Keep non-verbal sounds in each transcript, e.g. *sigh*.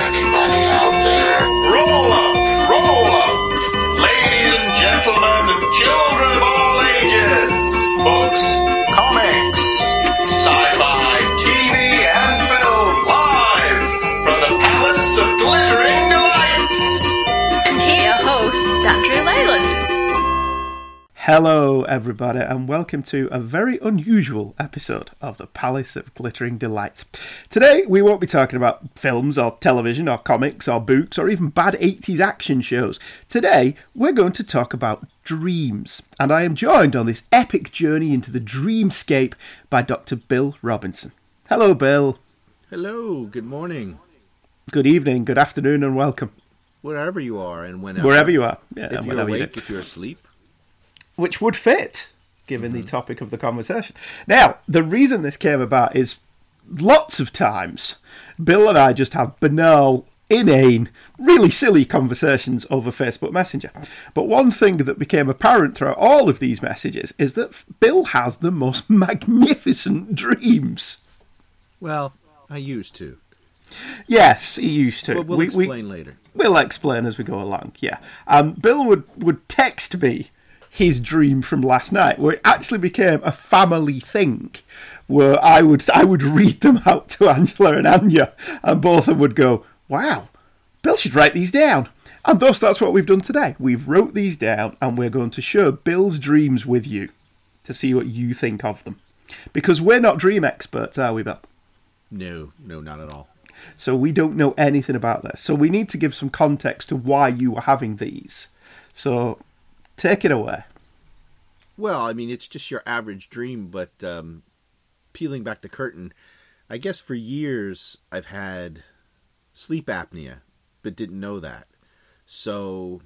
anybody out there? Roll up, roll up, ladies and gentlemen, and children of all ages. Books, Hello, everybody, and welcome to a very unusual episode of the Palace of Glittering Delights. Today, we won't be talking about films or television or comics or books or even bad 80s action shows. Today, we're going to talk about dreams, and I am joined on this epic journey into the dreamscape by Dr. Bill Robinson. Hello, Bill. Hello, good morning. Good evening, good afternoon, and welcome. Wherever you are and whenever. Wherever you are. Yeah, If you're whenever you awake, if you're asleep. Which would fit given the topic of the conversation. Now, the reason this came about is lots of times Bill and I just have banal, inane, really silly conversations over Facebook Messenger. But one thing that became apparent throughout all of these messages is that Bill has the most *laughs* magnificent dreams. Well, I used to. Yes, he used to. But we'll We- we- explain later. We'll explain as we go along. Yeah. Um, Bill would, would text me his dream from last night, where it actually became a family thing, where I would I would read them out to Angela and Anya, and both of them would go, "Wow, Bill should write these down." And thus, that's what we've done today. We've wrote these down, and we're going to share Bill's dreams with you to see what you think of them, because we're not dream experts, are we, Bill? No, no, not at all. So we don't know anything about this. So we need to give some context to why you were having these. So take it away. Well, I mean, it's just your average dream, but um, peeling back the curtain, I guess for years I've had sleep apnea, but didn't know that. So,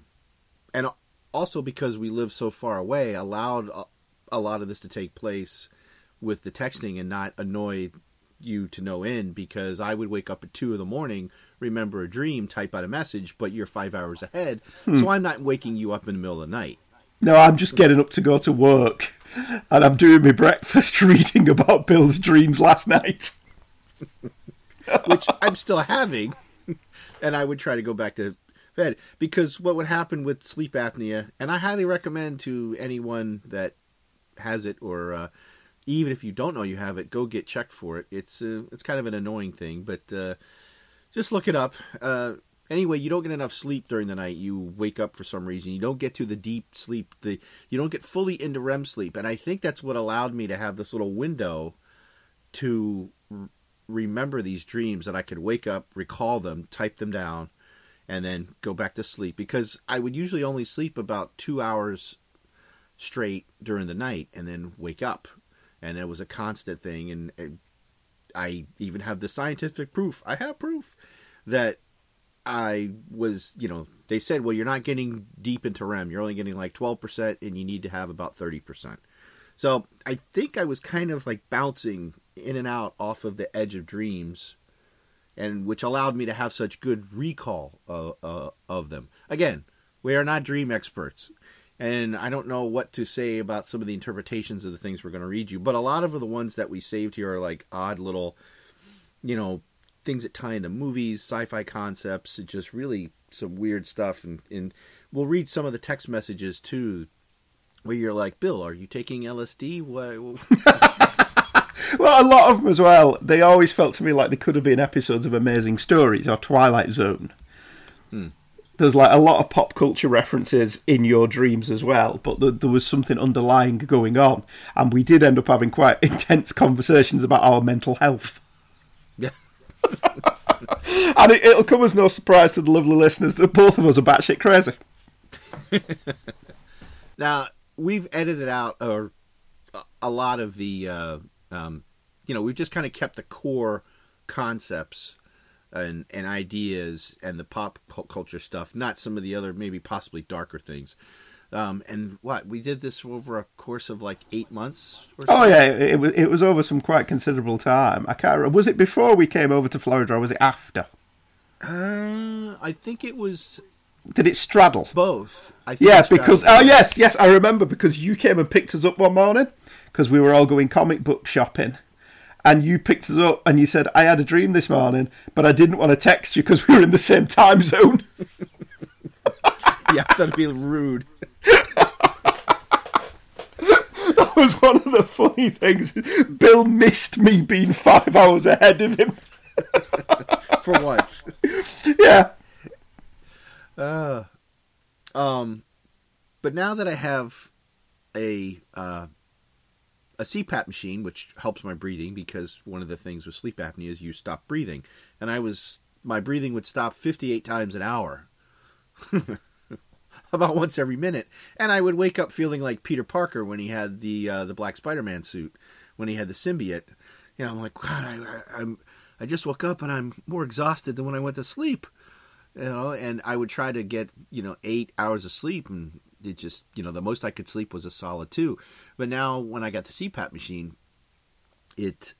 and also because we live so far away, allowed a, a lot of this to take place with the texting and not annoy you to no end because I would wake up at two in the morning, remember a dream, type out a message, but you're five hours ahead. So I'm not waking you up in the middle of the night. No, I'm just getting up to go to work. And I'm doing my breakfast *laughs* reading about Bill's dreams last night. *laughs* which I'm still having, and I would try to go back to bed because what would happen with sleep apnea, and I highly recommend to anyone that has it or uh, even if you don't know you have it, go get checked for it. It's uh, it's kind of an annoying thing, but uh, just look it up. Anyway, you don't get enough sleep during the night. You wake up for some reason. You don't get to the deep sleep. The you don't get fully into REM sleep, and I think that's what allowed me to have this little window to remember these dreams that I could wake up, recall them, type them down, and then go back to sleep. Because I would usually only sleep about two hours straight during the night and then wake up. And it was a constant thing. And and I even have the scientific proof. I have proof that I was, you know, they said, well, you're not getting deep into REM. You're only getting like 12%, and you need to have about 30%. So I think I was kind of like bouncing in and out off of the edge of dreams, and which allowed me to have such good recall of, uh, of them. Again, we are not dream experts, and I don't know what to say about some of the interpretations of the things we're going to read you, but a lot of the ones that we saved here are like odd little, you know, things that tie into movies, sci-fi concepts, just really some weird stuff. And, and we'll read some of the text messages too where you're like, Bill, are you taking LSD? *laughs* Well, a lot of them as well, they always felt to me like they could have been episodes of Amazing Stories or Twilight Zone. Hmm. There's like a lot of pop culture references in your dreams as well, but th- there was something underlying going on. And we did end up having quite *laughs* intense conversations about our mental health. And it, it'll come as no surprise to the lovely listeners that both of us are batshit crazy. *laughs* Now we've edited out a lot of the, uh, um, you know, we've just kind of kept the core concepts and and ideas and the pop culture stuff, not some of the other maybe possibly darker things. Um, and what we did this over a course of like eight months. Or so. Oh yeah, it, was it was over some quite considerable time. I can't. remember. Was it before we came over to Florida, or was it after? Uh, I think it was Did it straddle? both. I think Yeah, because oh yes, yes, I remember because you came and picked us up one morning because we were all going comic book shopping, and you picked us up and you said, I had a dream this morning, but I didn't want to text you because we were in the same time zone. *laughs* yeah, that'd be rude. That was one of the funny things. Bill missed me being five hours ahead of him. *laughs* For once. yeah. Um, but now that I have a uh, a CPAP machine, which helps my breathing, because one of the things with sleep apnea is you stop breathing, and I was my breathing would stop 58 times an hour, *laughs* *laughs* about once every minute, and I would wake up feeling like Peter Parker when he had the uh, the black Spider-Man suit, when he had the symbiote. You know, I'm like, God, I, I, I'm I just woke up and I'm more exhausted than when I went to sleep. You know and i would try to get you know eight hours of sleep and it just you know the most i could sleep was a solid two. But now when i got the cpap machine it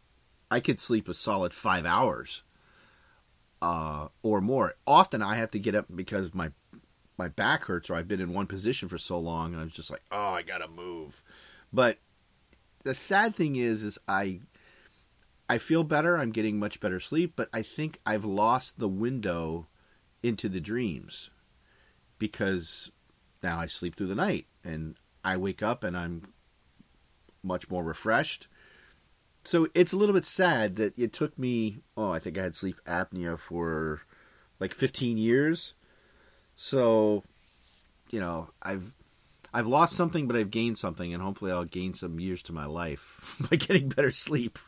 i could sleep a solid five hours uh, or more. Often i have to get up because my my back hurts or i've been in one position for so long and i'm just like oh i gotta move but the sad thing is is i i feel better i'm getting much better sleep but i think i've lost the window into the dreams because now I sleep through the night and I wake up and I'm much more refreshed. So it's a little bit sad that it took me, oh, I think I had sleep apnea for like 15 years. So, you know, I've I've lost something but I've gained something and hopefully I'll gain some years to my life *laughs* by getting better sleep.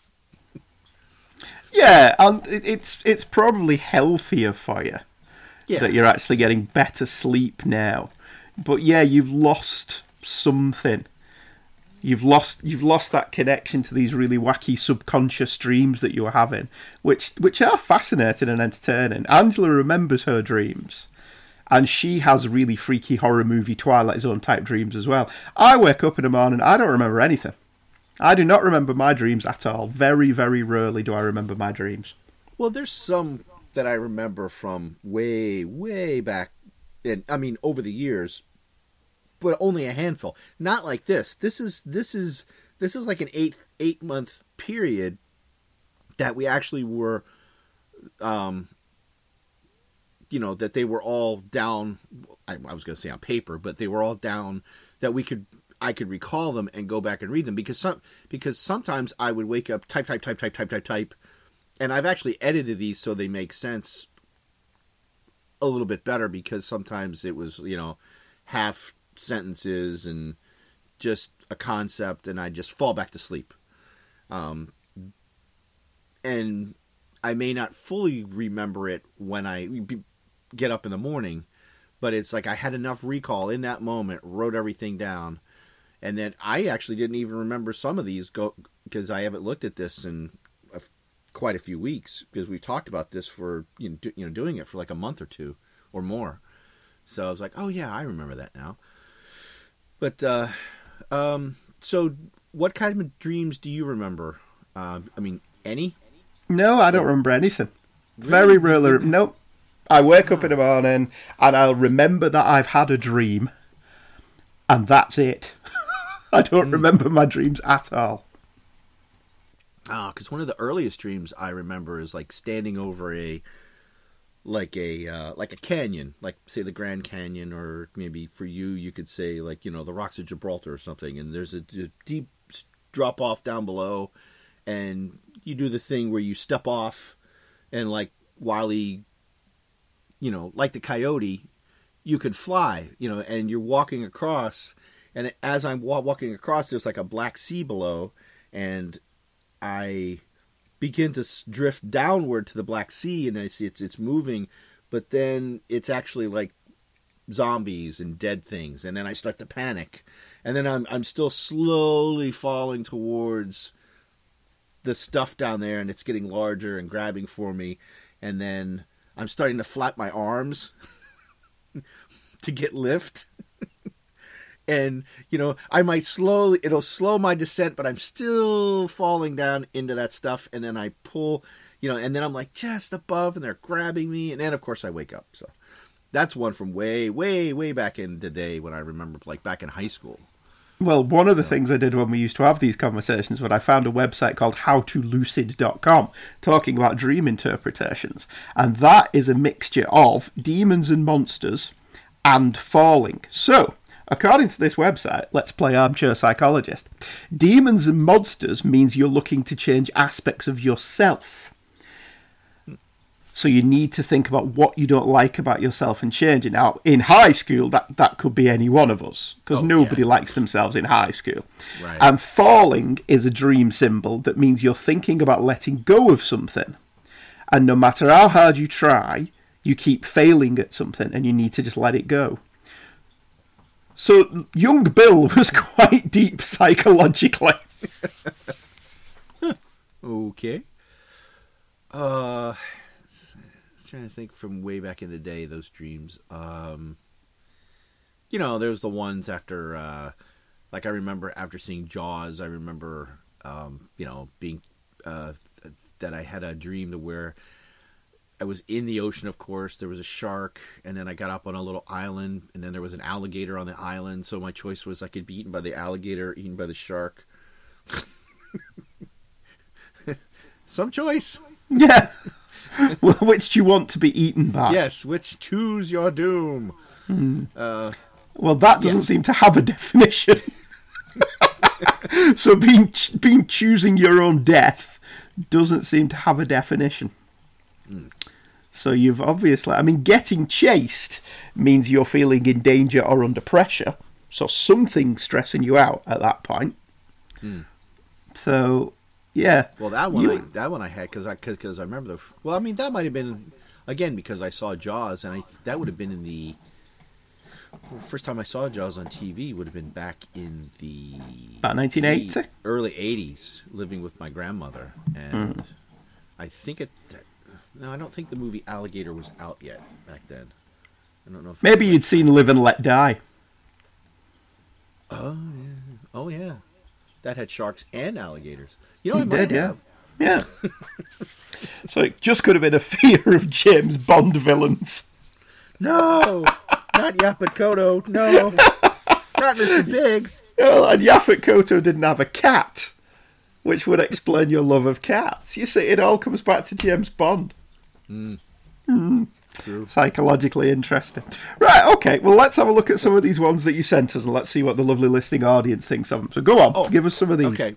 Yeah, and it's it's probably healthier for you Yeah. that you're actually getting better sleep now. But yeah, you've lost something. You've lost you've lost that connection to these really wacky subconscious dreams that you were having, which which are fascinating and entertaining. Angela remembers her dreams. And she has really freaky horror movie Twilight Zone type dreams as well. I wake up in the morning, I don't remember anything. I do not remember my dreams at all. Very, very rarely do I remember my dreams. Well, there's some that I remember from way, way back, and I mean over the years, but only a handful. Not like this. This is this is this is like an eight eight month period that we actually were, um, you know, that they were all down. I, I was going to say on paper, but they were all down that we could. I could recall them and go back and read them because some because sometimes I would wake up type type type type type type type and I've actually edited these so they make sense a little bit better because sometimes it was you know half sentences and just a concept and I just fall back to sleep. Um, and I may not fully remember it when I get up in the morning, but it's like I had enough recall in that moment, wrote everything down, and then I actually didn't even remember some of these go because I haven't looked at this in a quite a few weeks because we've talked about this for you know, do, you know doing it for like a month or two or more. So I was like, oh yeah, I remember that now. But uh, um, so what kind of dreams do you remember? Uh, I mean, any? No, I don't remember anything. Very rarely. *laughs* Nope. I wake up in the morning and I'll remember that I've had a dream, and that's it. *laughs* I don't remember my dreams at all. Ah, because one of the earliest dreams I remember is like standing over a like a uh, like a canyon, like say the Grand Canyon, or maybe for you, you could say like you know the rocks of Gibraltar or something. And there's a, a deep drop off down below, and you do the thing where you step off, and like Wily, you know, like the coyote, you could fly, you know, and you're walking across, and as I'm wa- walking across, there's like a black sea below, and I begin to drift downward to the Black Sea, and I see it's it's moving, but then it's actually like zombies and dead things, and then I start to panic, and then I'm I'm still slowly falling towards the stuff down there, and it's getting larger and grabbing for me, and then I'm starting to flap my arms *laughs* to get lift. *laughs* And you know i might slowly it'll slow my descent but i'm still falling down into that stuff. And then i pull you know and then i'm like just above and they're grabbing me. And then of course i wake up. So that's one from way way way back in the day when i remember like back in high school Well, one of the things I did when we used to have these conversations was I found a website called howtolucid.com talking about dream interpretations. And that is a mixture of demons and monsters and falling. So, according to this website, let's play armchair psychologist. Demons and monsters means you're looking to change aspects of yourself. So you need to think about what you don't like about yourself and change it. Now, in high school, that, that could be any one of us because Oh, nobody yeah. likes themselves in high school. Right. And falling is a dream symbol that means you're thinking about letting go of something. And no matter how hard you try, you keep failing at something and you need to just let it go. So young Bill *laughs* was quite deep psychologically. *laughs* Okay. Uh, trying to think from way back in the day those dreams. Um, you know, there was the ones after, uh, like I remember after seeing Jaws. I remember, um, you know, being uh, that I had a dream to where I was in the ocean. Of course, there was a shark, and then I got up on a little island, and then there was an alligator on the island. So my choice was I could be eaten by the alligator, eaten by the shark. *laughs* Some choice. Yeah. *laughs* Which do you want to be eaten by? Yes, which choose your doom. Hmm. Uh, Well, that doesn't seem to have a *laughs* definition. so being ch- being choosing your own death doesn't seem to have a definition. Hmm. So you've obviously, I mean, getting chased means you're feeling in danger or under pressure. So something's stressing you out at that point. Hmm. So, yeah. well, that one, You- I, that one I had because I because I remember the. Well, I mean, that might have been again because I saw Jaws, and I that would have been in the first time I saw Jaws on TV would have been back in the About 1980? early '80s, living with my grandmother, and Hmm. I think it. No, I don't think the movie Alligator was out yet back then. I don't know if Maybe you'd seen Live and Let Die. Oh yeah. Oh yeah, that had sharks and alligators. You know, It did, yeah. have. Yeah. *laughs* so it just could have been a fear of James Bond villains. No, not Yaphet Kotto. No, not Mr. Big. Well, and Yaphet Kotto didn't have a cat, which would explain your love of cats. You see, it all comes back to James Bond. Mm. True. Psychologically interesting. Right, okay, well, let's have a look at some of these ones that you sent us and let's see what the lovely listening audience thinks of them. So go on, Oh, give us some of these. Okay.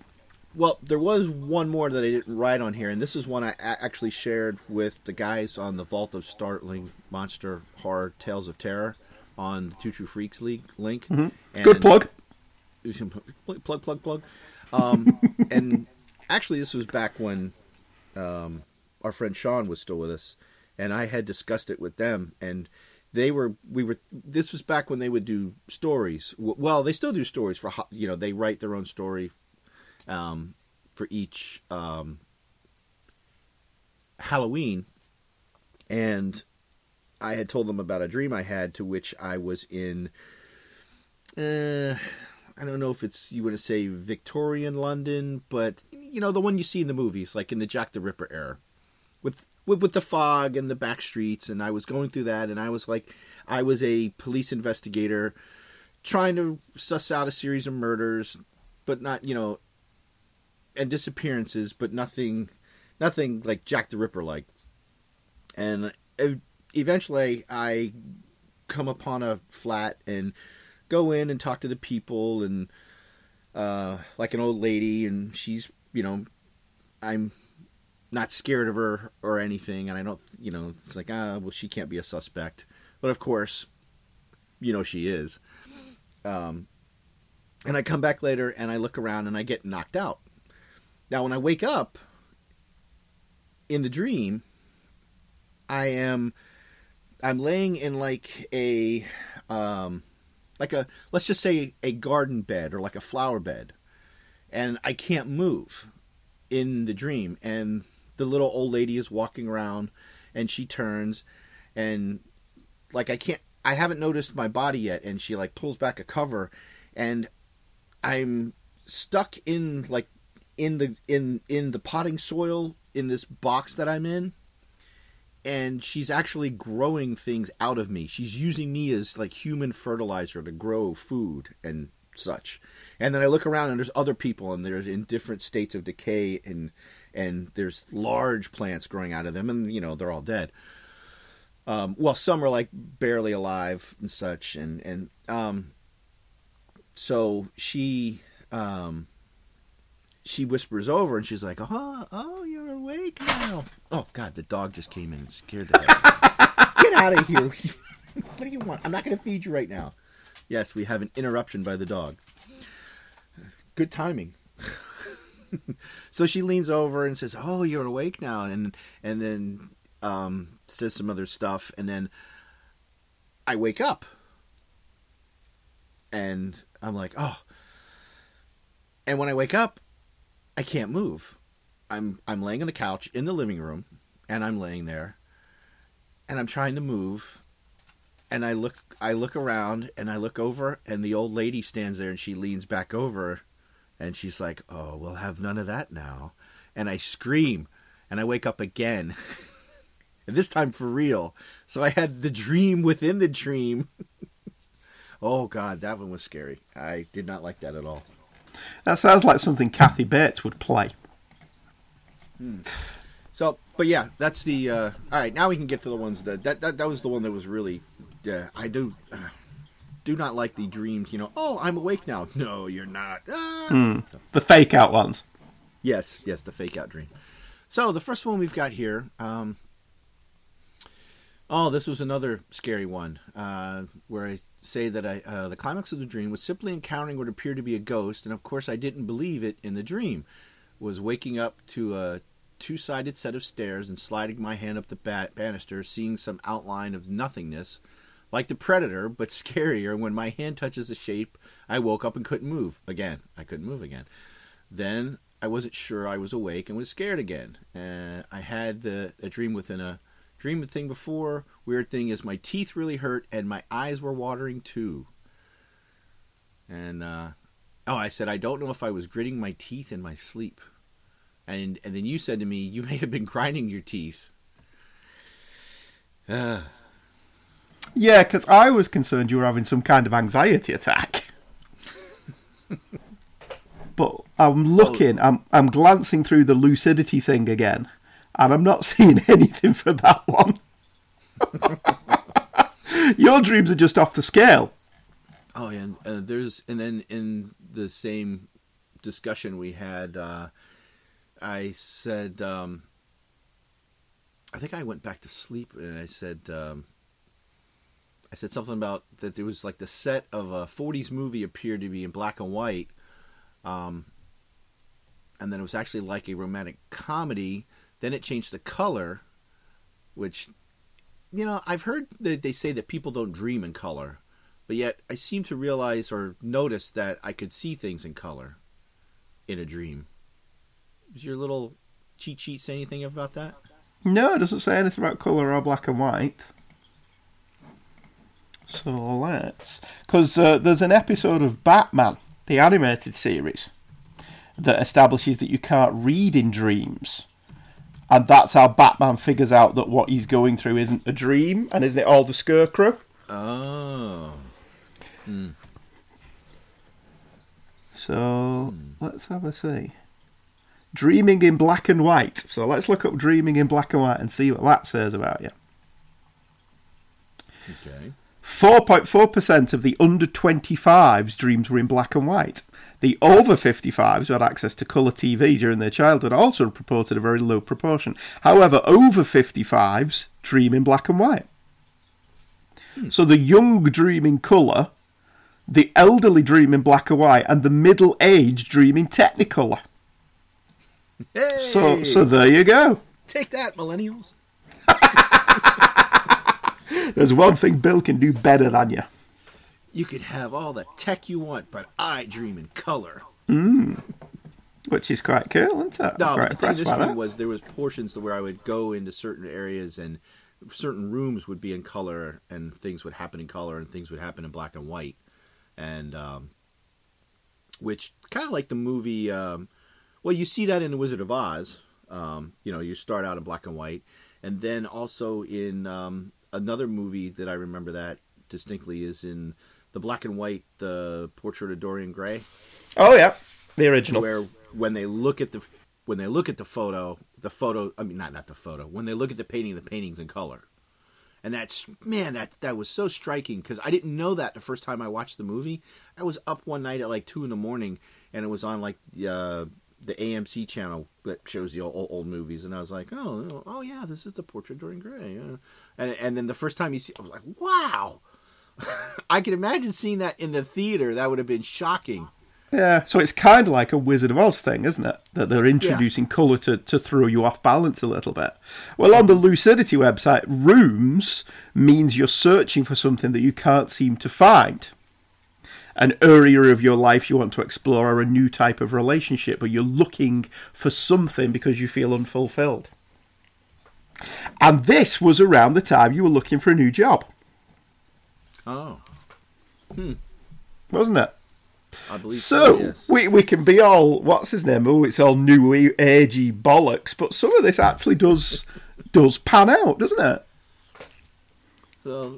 Well, there was one more that I didn't write on here, and this is one I actually shared with the guys on the Vault of Startling Monster Horror Tales of Terror on the Two True Freaks League link. Mm-hmm. Good *laughs* plug. plug plug plug um, *laughs* and actually this was back when um, our friend sean was still with us and i had discussed it with them and they were we were this was back when they would do stories. Well they still do stories for you know they write their own story um, for each um, halloween and i had told them about a dream i had to which i was in uh, I don't know if it's you want to say Victorian London, but you know the one you see in the movies, like in the Jack the Ripper era, with with, the fog and the back streets. And I was going through that, and I was like, I was a police investigator trying to suss out a series of murders, but not you know, and disappearances, but nothing, nothing like Jack the Ripper like. And eventually, I come upon a flat and go in and talk to the people and uh, like an old lady and she's you know i'm not scared of her or anything and i don't you know it's like ah well she can't be a suspect. But of course you know she is. Um, and i come back later and i look around and i get knocked out. Now when i wake up in the dream i am i'm laying in like a um, like a let's just say a garden bed or like a flower bed. And i can't move in the dream and the little old lady is walking around and she turns and like i can't i haven't noticed my body yet and she like pulls back a cover and i'm stuck in like in the in in the potting soil in this box that i'm in and she's actually growing things out of me. She's using me as like human fertilizer to grow food and such. And then I look around and there's other people and there's in different states of decay and and there's large plants growing out of them and you know they're all dead. Um, well, some are like barely alive and such, and and um, so she um, she whispers over and she's like, "Oh, oh, you're awake now." Oh God, the dog just came in and scared the hell. Get out of *laughs* here! *laughs* what do you want? I'm not going to feed you right now. Yes, we have an interruption by the dog. Good timing. So she leans over and says, "Oh, you're awake now," and and then um, says some other stuff, and then I wake up, and I'm like, "Oh." And when I wake up, I can't move. I'm I'm laying on the couch in the living room, and I'm laying there, and I'm trying to move, and I look I look around and I look over, and the old lady stands there, and she leans back over, and she's like, "Oh, we'll have none of that now," and I scream, and I wake up again, *laughs* and this time for real. So I had the dream within the dream. *laughs* oh God, that one was scary. I did not like that at all. That sounds like something Kathy Bates would play. So, but yeah, that's the. Uh, all right, now we can get to the ones that that that, that was the one that was really. Yeah, I do. Uh, do not like the dreams. You know, oh, I'm awake now. No, you're not. Ah. The fake out ones. Yes, yes, the fake out dream. So the first one we've got here. Um, oh, this was another scary one uh, where I say that I uh, the climax of the dream was simply encountering what appeared to be a ghost, and of course I didn't believe it in the dream. Was waking up to a two-sided set of stairs and sliding my hand up the bat- banister, seeing some outline of nothingness, like the predator, but *laughs* scarier. When my hand touches the shape, I woke up and couldn't move again. I couldn't move again. Then I wasn't sure I was awake and was scared again. Uh, I had the a dream within a dream thing before. Weird thing is my teeth really hurt and my eyes were watering too. And uh, oh, I said I don't know if I was gritting my teeth in my sleep. And and then you said to me, you *laughs* may have been grinding your teeth. Uh, Yeah, because I was concerned you were having some kind of anxiety attack. but I'm looking, I'm I'm glancing through the lucidity thing again, and I'm not *laughs* seeing anything for that one. *laughs* Your dreams are just off the scale. Oh, yeah, and uh, there's and then in the same discussion we had, uh, I said, um, I think I went back to sleep, and I said, um, I said something about that there was like the set of a '40s movie appeared to be in black and white, um, and then it was actually like a romantic comedy. Then it changed the color, which, you know, I've heard that they say that people don't dream in color but yet I seem to realize or notice that I could see things in color in a dream. Does your little cheat sheet say anything about that? No, it doesn't say anything about colour or black and white. So let's. Because uh, there's an episode of Batman, the animated series, that establishes that you can't read in dreams. And that's how Batman figures out that what he's going through isn't a dream, and isn't it all the scarecrow? Oh. So let's have a see. Dreaming in black and white. So let's look up dreaming in black and white and see what that says about you. Okay. 4.4% of the under 25s dreams were in black and white. The over 55s who had access to colour TV during their childhood also reported a very low proportion. However, over 55s dream in black and white. Hmm. So the young dream in colour, the elderly dream in black and white, and the middle aged dream in technicolor. Hey! So, so there you go. take that, millennials. *laughs* There's one thing Bill can do better than you. You could have all the tech you want, but I dream in color. Which is quite cool, isn't it? No, the thing this that. was there was portions to where I would go into certain areas and certain rooms would be in color and things would happen in color and things would happen in black and white, and um, which kind of like the movie. Um, well, you see that in the Wizard of Oz. Um, you know, you start out in black and white, and then also in um, another movie that I remember that distinctly is in the black and white the portrait of Dorian Gray, Oh yeah, the original. where when they look at the when they look at the photo, the photo I mean not not the photo when they look at the painting, the painting's in color, and that's man that that was so striking because I didn't know that the first time I watched the movie. I was up one night at like two in the morning, and it was on like uh, the AMC channel that shows the old, old, movies, and I was like, oh, oh yeah, this is the portrait of Dorian Gray, yeah. And and then the first time you see, I was like, wow. *laughs* I can imagine seeing that in the theater. That would have been shocking. Yeah, so it's kind of like a Wizard of Oz thing, isn't it? That they're introducing colour to, to throw you off balance a little bit. Well, on the Lucidity website, rooms means you're searching for something that you can't seem to find. An area of your life you want to explore or a new type of relationship, but you're looking for something because you feel unfulfilled. And this was around the time you were looking for a new job, Oh, Hmm. wasn't it? I believe so. So yes. we we can be all what's his name? Oh, it's all new agey bollocks, but some of this actually does does pan out, doesn't it? So,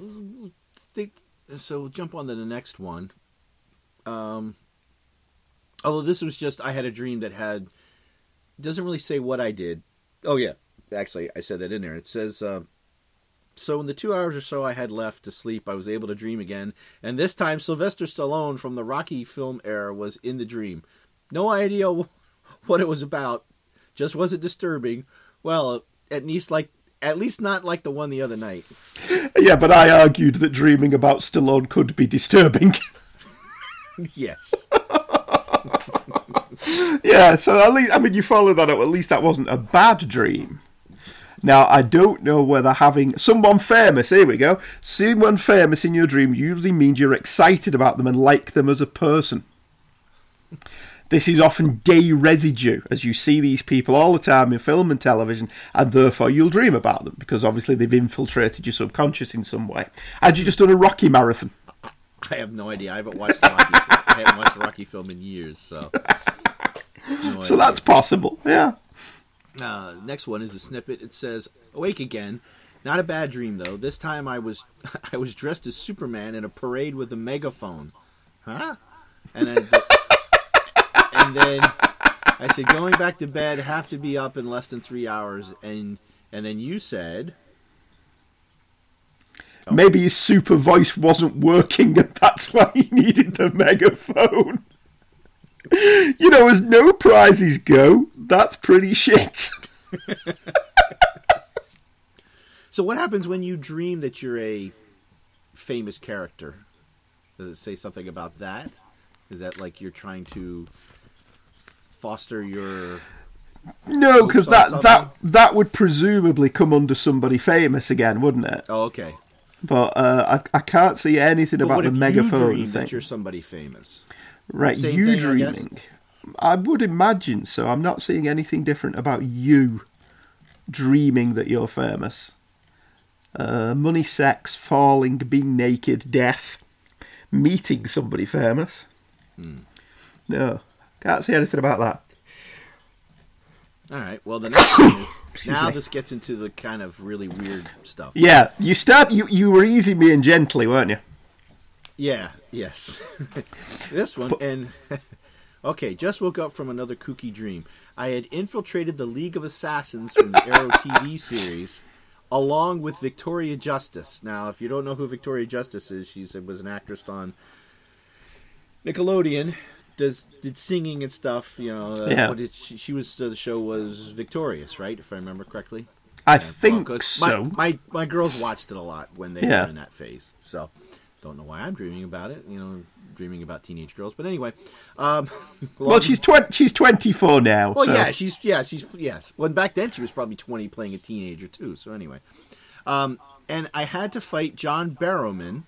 think, so we'll jump on to the next one. Um, although this was just, I had a dream that had, doesn't really say what I did. Oh yeah, actually, I said that in there. It says, uh, so in the two hours or so I had left to sleep, I was able to dream again, and this time Sylvester Stallone from the Rocky film era was in the dream. No idea *laughs* what it was about. Just was it disturbing? Well, at least like at least not like the one the other night. *laughs* Yeah, but I argued that dreaming about Stallone could be disturbing. *laughs* yes. yeah, so at least I mean you follow that up. At least that wasn't a bad dream. Now I don't know whether having someone famous, here we go, someone famous in your dream usually means you're excited about them and like them as a person. This is often day residue, as you see these people all the time in film and television, and therefore you'll dream about them because obviously they've infiltrated your subconscious in some way. Had you just done a Rocky marathon? I have no idea. I haven't watched Rocky. *laughs* film. I haven't watched a Rocky film in years, so. no So idea. that's possible, yeah. Uh, next one is a snippet. It says, "Awake again." Not a bad dream though. This time I was *laughs* I was dressed as Superman in a parade with a megaphone. Huh? And then *laughs* and then I said, "Going back to bed. Have to be up in less than three hours." And and then you said, Maybe his super voice wasn't working and that's why he needed the megaphone. *laughs* You know, as no prizes go, that's pretty shit. "So what happens when you dream that you're a famous character?" Does it say something about that? Is that like you're trying to foster your No, because that, that that would presumably come under somebody famous again, wouldn't it? Oh, okay. But uh, I, I can't see anything But about the you megaphone dream thing. that you're somebody famous? Right, Same you thing, dreaming. I would imagine so. I'm not seeing anything different about you dreaming that you're famous. Uh, money, sex, falling, being naked, death, meeting somebody famous. Hmm. No, can't see anything about that. All right. Well, the next one is *coughs* now me. this gets into the kind of really weird stuff. Yeah, you start. You you were easy being gently, weren't you? Yeah. Yes. *laughs* this one and *laughs* okay. Just woke up from another kooky dream. I had infiltrated the League of Assassins from the Arrow TV series, along with Victoria Justice. Now, if you don't know who Victoria Justice is, she was an actress on Nickelodeon. Does did singing and stuff? You know, uh, Yeah. she, she was? Uh, the show was Victorious, right? If I remember correctly. I Yeah, think so. My, my my girls watched it a lot when they Yeah. were in that phase. So don't know why I'm dreaming about it. You know, dreaming about teenage girls. But anyway, um, *laughs* well, she's twenty. She's twenty four now. well, so. yeah, she's yeah, she's yes. When back then she was probably 20, playing a teenager too. So anyway, um, and I had to fight John Barrowman,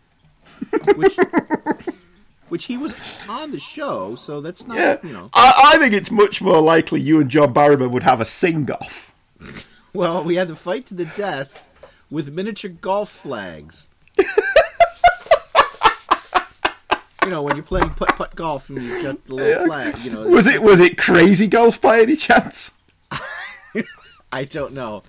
which *laughs* which he was on the show. So that's not Yeah. you know. I, I think it's much more likely you and John Barrowman would have a sing off. *laughs* Well, we had to fight to the death with miniature golf flags. You know, when you're playing putt putt golf and you've got the little flag, you know. Was it was it crazy golf by any chance? *laughs* I don't know.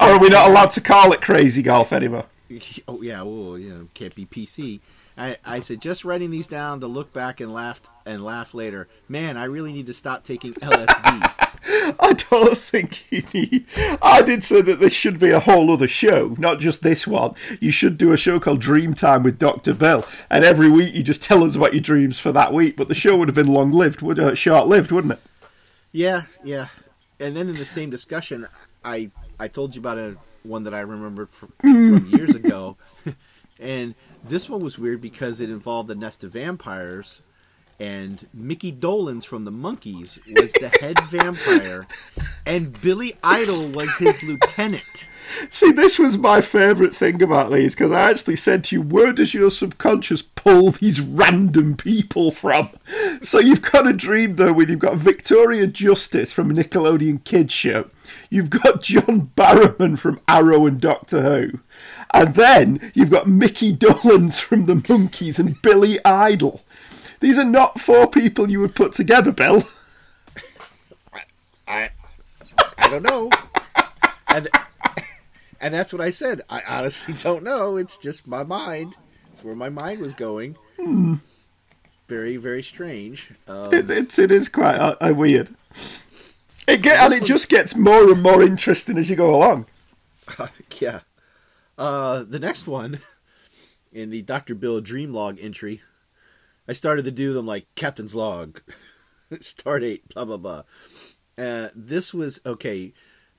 Or are we not allowed to call it crazy golf anymore? *laughs* oh yeah, well, you know, can't be PC. I, I said just writing these down to look back and laugh and laugh later. Man, I really need to stop taking LSD. *laughs* I don't think you need. I did say that this should be a whole other show, not just this one. You should do a show called Dreamtime with Dr. Bill, and every week you just tell us about your dreams for that week. But the show would have been long lived, would uh, short lived, wouldn't it? yeah, yeah. And then in the same discussion, I I told you about a one that I remembered from, from years ago, *laughs* and this one was weird because it involved a nest of vampires, and Mickey Dolenz from the Monkees was the head *laughs* vampire, and Billy Idol was his lieutenant. See, this was my favourite thing about these because I actually said to you, where does your subconscious pull these random people from? *laughs* So you've got a dream though, where you've got Victoria Justice from a Nickelodeon kids show, you've got John Barrowman from Arrow and Doctor Who, and then you've got Mickey Dolenz from the Monkees and Billy Idol. These are not four people you would put together, Bill. I I don't know. And and that's what I said. I honestly don't know. It's just my mind. It's where my mind was going. Very very strange. Um, It, it's it is quite uh, uh, weird. It get, and it just gets more and more interesting as you go along. *laughs* yeah. Uh, the next one *laughs* in the Dr. Bill Dream Log entry, I started to do them like Captain's Log, *laughs* Stardate, blah blah blah. Uh, this was okay.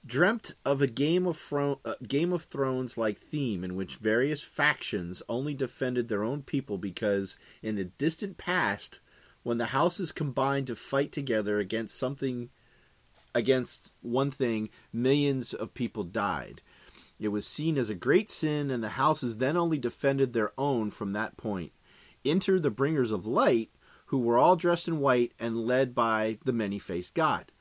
Dreamt of a Game of Thro- uh, Game of Thrones like theme in which various factions only defended their own people because in the distant past, when the houses combined to fight together against something against one thing, millions of people died. It was seen as a great sin, and the houses then only defended their own from that point. Enter the bringers of light, who were all dressed in white and led by the many faced God.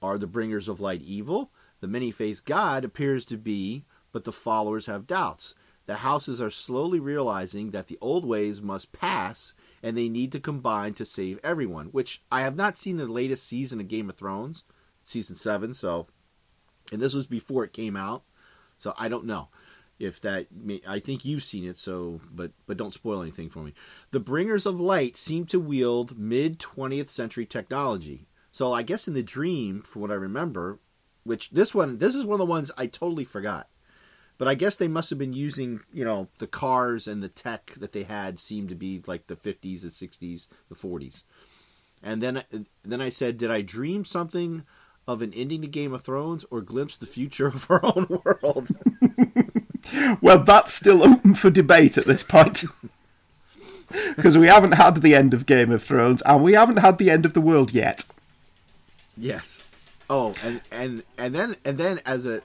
Are the bringers of light evil? The many faced God appears to be, but the followers have doubts. The houses are slowly realizing that the old ways must pass and they need to combine to save everyone, which I have not seen the latest season of Game of Thrones, season 7, so and this was before it came out. So I don't know if that I think you've seen it so but but don't spoil anything for me. The bringers of light seem to wield mid 20th century technology. So I guess in the dream from what I remember, which this one this is one of the ones I totally forgot. But I guess they must have been using, you know, the cars and the tech that they had seemed to be like the 50s, the 60s, the 40s. And then then I said, did I dream something of an ending to Game of Thrones or glimpse the future of our own world? *laughs* Well, that's still open for debate at this point. *laughs* Because we haven't had the end of Game of Thrones and we haven't had the end of the world yet. Yes. Oh, and and and then and then as a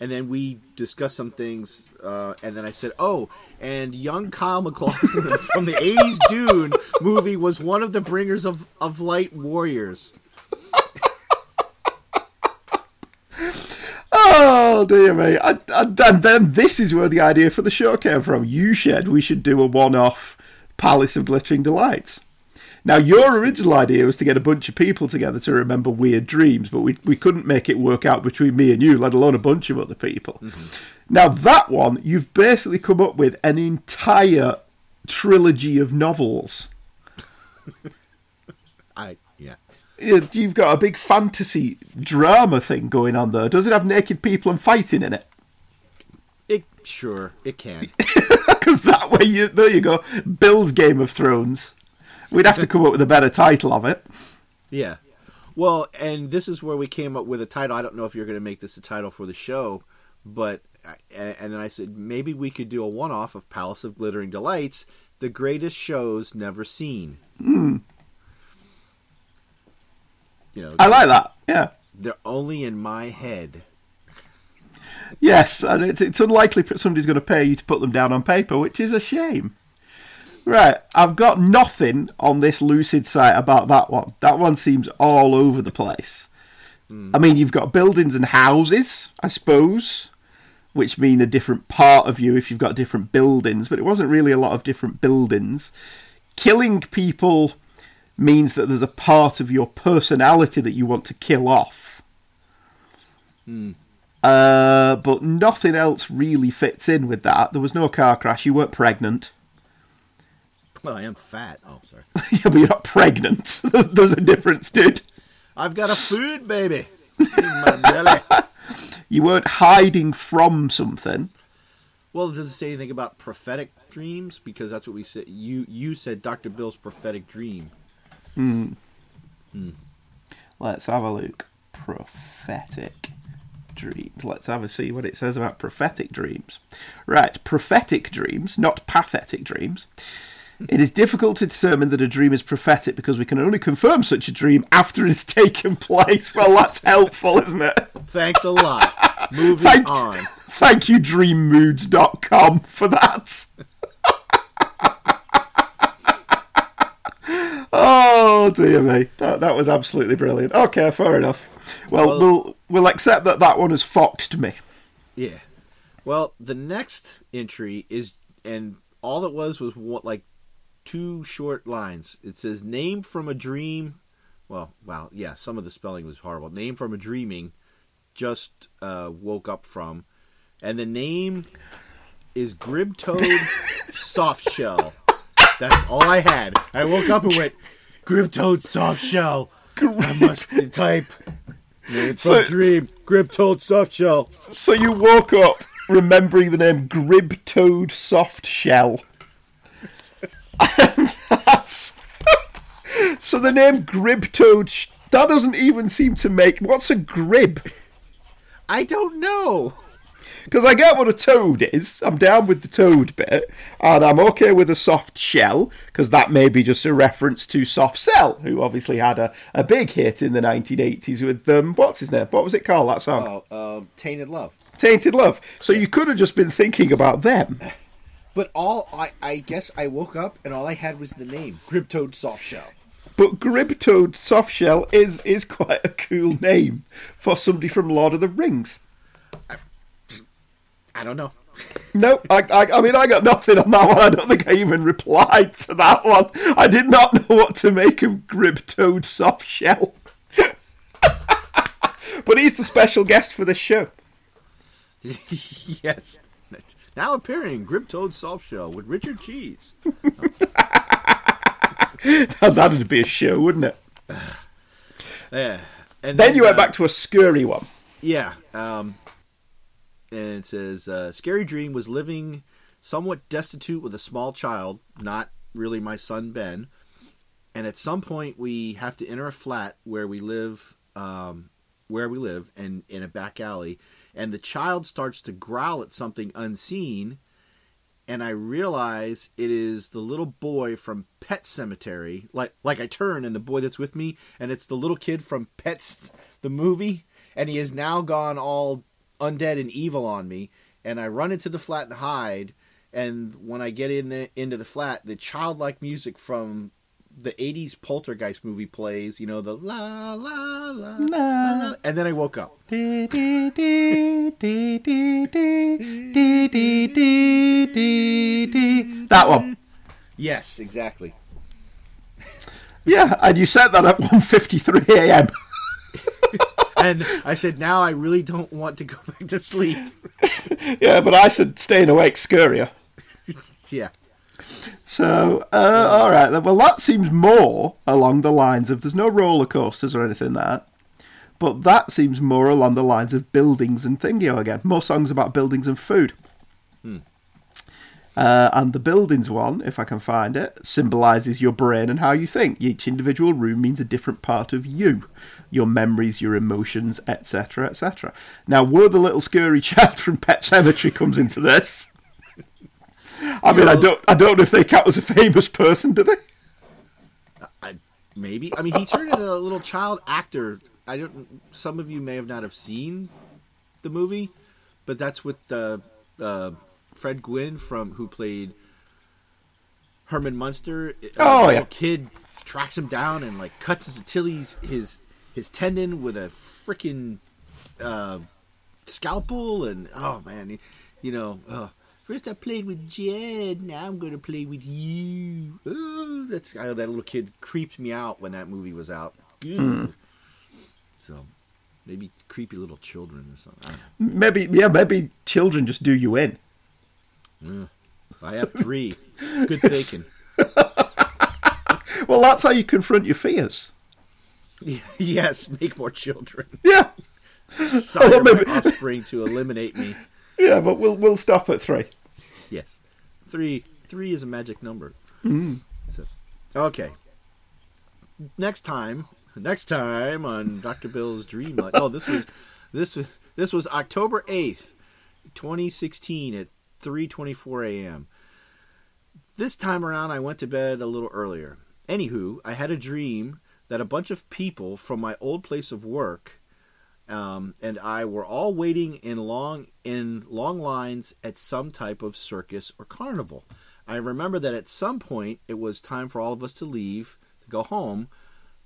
and then we discussed some things, uh, and then I said, "Oh, and young Kyle MacLachlan *laughs* from the '80s Dune movie was one of the bringers of of light warriors." Oh dear me! I, I, and then this is where the idea for the show came from. You said we should do a one-off Palace of Glittering Delights. Now, your original idea was to get a bunch of people together to remember weird dreams, but we, we couldn't make it work out between me and you, let alone a bunch of other people. Mm-hmm. Now, that one, you've basically come up with an entire trilogy of novels. *laughs* I You've got a big fantasy drama thing going on there. Does it have naked people and fighting in it? It sure it can. *laughs* Because that way, you there you go. Bill's Game of Thrones. We'd have to come up with a better title of it. Yeah. Well, and this is where we came up with a title. I don't know if you're going to make this a title for the show, but and and I said maybe we could do a one-off of Palace of Glittering Delights, the greatest shows never seen. Hmm. You know, I like that. Yeah. they're only in my head. Yes, and it's, it's unlikely that somebody's going to pay you to put them down on paper, which is a shame. Right, I've got nothing on this Lucid site about that one. That one seems all over the place. Hmm. I mean, you've got buildings and houses, I suppose, which mean a different part of you if you've got different buildings, but it wasn't really a lot of different buildings. Killing people means that there's a part of your personality that you want to kill off. Uh, but nothing else really fits in with that. There was no car crash. You weren't pregnant. Well, I am fat. Oh, sorry. *laughs* yeah, but you're not pregnant. *laughs* there's, there's a difference, dude. I've got a food baby in my belly. *laughs* You weren't hiding from something. Well, does it say anything about prophetic dreams? Because that's what we said. You you said Dr. Bill's prophetic dream. Hmm. Let's have a look. Prophetic dreams. Let's have a see what it says about prophetic dreams. Right, prophetic dreams, not pathetic dreams. It is difficult to determine that a dream is prophetic because we can only confirm such a dream after it's *laughs* taken place. Well, that's helpful, isn't it? Thanks a lot. *laughs* Moving Thank- on. Thank you, dreammoods.com, for that. Oh, dear me. That, that was absolutely brilliant. Okay, fair enough. Well, Well- we'll, we'll accept that that one has foxed me. Yeah. Well, the next entry is, and all it was was what, like two short lines. It says, "Name from a dream." Well, wow, yeah, some of the spelling was horrible. Name from a dreaming, just uh, woke up from, and the name is Gribtoad *laughs* Soft Shell. That's all I had. I woke up and went, Gribtoad Soft Shell. I must type. From So- dream, Gribtoad Soft Shell. So you woke up remembering the name Grib Toad Soft Shell. That's... so the name Grib Toad, sh- that doesn't even seem to make. What's a grib? I don't know. Because I get what a toad is. I'm down with the toad bit. And I'm okay with a soft shell, because that may be just a reference to Soft Cell, who obviously had a, a big hit in the 1980s with, um, what's his name? What was it called, that song? Oh, um, Tainted Love. Tainted Love. So you could have just been thinking about them. *laughs* But all I, I guess I woke up and all I had was the name Gribtoad Soft Shell. But Gribtoad Softshell is is quite a cool name for somebody from Lord of the Rings. I don't know. No, I, I, I mean, I got nothing on that one. I don't think I even replied to that one. I did not know what to make of Gribtoad Softshell. *laughs* but he's the special guest for this show. *laughs* yes. Now appearing Gribtoad Soft Shell with Richard Cheese. *laughs* That'd be a show, wouldn't it? *sighs* Yeah. And Then you went uh, back to a scurry one. Yeah. Um, and it says uh, Scary Dream was living somewhat destitute with a small child, not really my son Ben. And at some point, we have to enter a flat where we live, um, where we live, and in a back alley. And the child starts to growl at something unseen. And I realize it is the little boy from Pet Sematary. Like, like I turn, and the boy that's with me, and it's the little kid from Pets, the movie and he has now gone all undead and evil on me. And I run into the flat and hide. And when I get in the, into the flat, the childlike music from the '80s Poltergeist movie plays. You know the la la la, la, la and then I woke up. That one. Yes, exactly. Yeah, and you said that at 1.53 a.m. *laughs* And I said, now I really don't want to go *laughs* back to sleep. Yeah, but I said staying awake scurrier. Yeah. So, uh, all right. Well, that seems more along the lines of there's no roller coasters or anything like that, but that seems more along the lines of buildings and thingio again. More songs about buildings and food. Uh, and the buildings one, if I can find it, symbolises your brain and how you think. Each individual room means a different part of you, your memories, your emotions, etc., etc. Now, where the little scurry *laughs* child from Pet Sematary comes into this? I mean, I know- don't, I don't know if they count as a famous person, do they? I, maybe. I mean, he turned into a little child actor. I don't. Some of you may have not have seen the movie, but that's with uh, uh, Fred Gwynne from who played Herman Munster. Uh, Oh, the yeah. kid tracks him down and like cuts his Achilles his his tendon with a freaking uh, scalpel and oh man, you, know. Uh, First I played with Jed, now I'm going to play with you. Oh, that's oh, that little kid creeped me out when that movie was out. Ew. So, Maybe creepy little children or something. Maybe, yeah, maybe children just do you in. I have three. *laughs* Good thinking. *laughs* Well, that's how you confront your fears. *laughs* yes, make more children. *laughs* Yeah, Sire well, my maybe- offspring to eliminate me. *laughs* yeah, but we'll we'll stop at three. Yes, three. Three is a magic number. Mm. So, okay. Next time, next time on Doctor Bill's Dream Oh, this was this was this was October eighth, twenty sixteen, at three twenty four a.m. This time around, I went to bed a little earlier. Anywho, I had a dream that a bunch of people from my old place of work um, and I were all waiting in long in long lines at some type of circus or carnival. I remember that at some point it was time for all of us to leave to go home,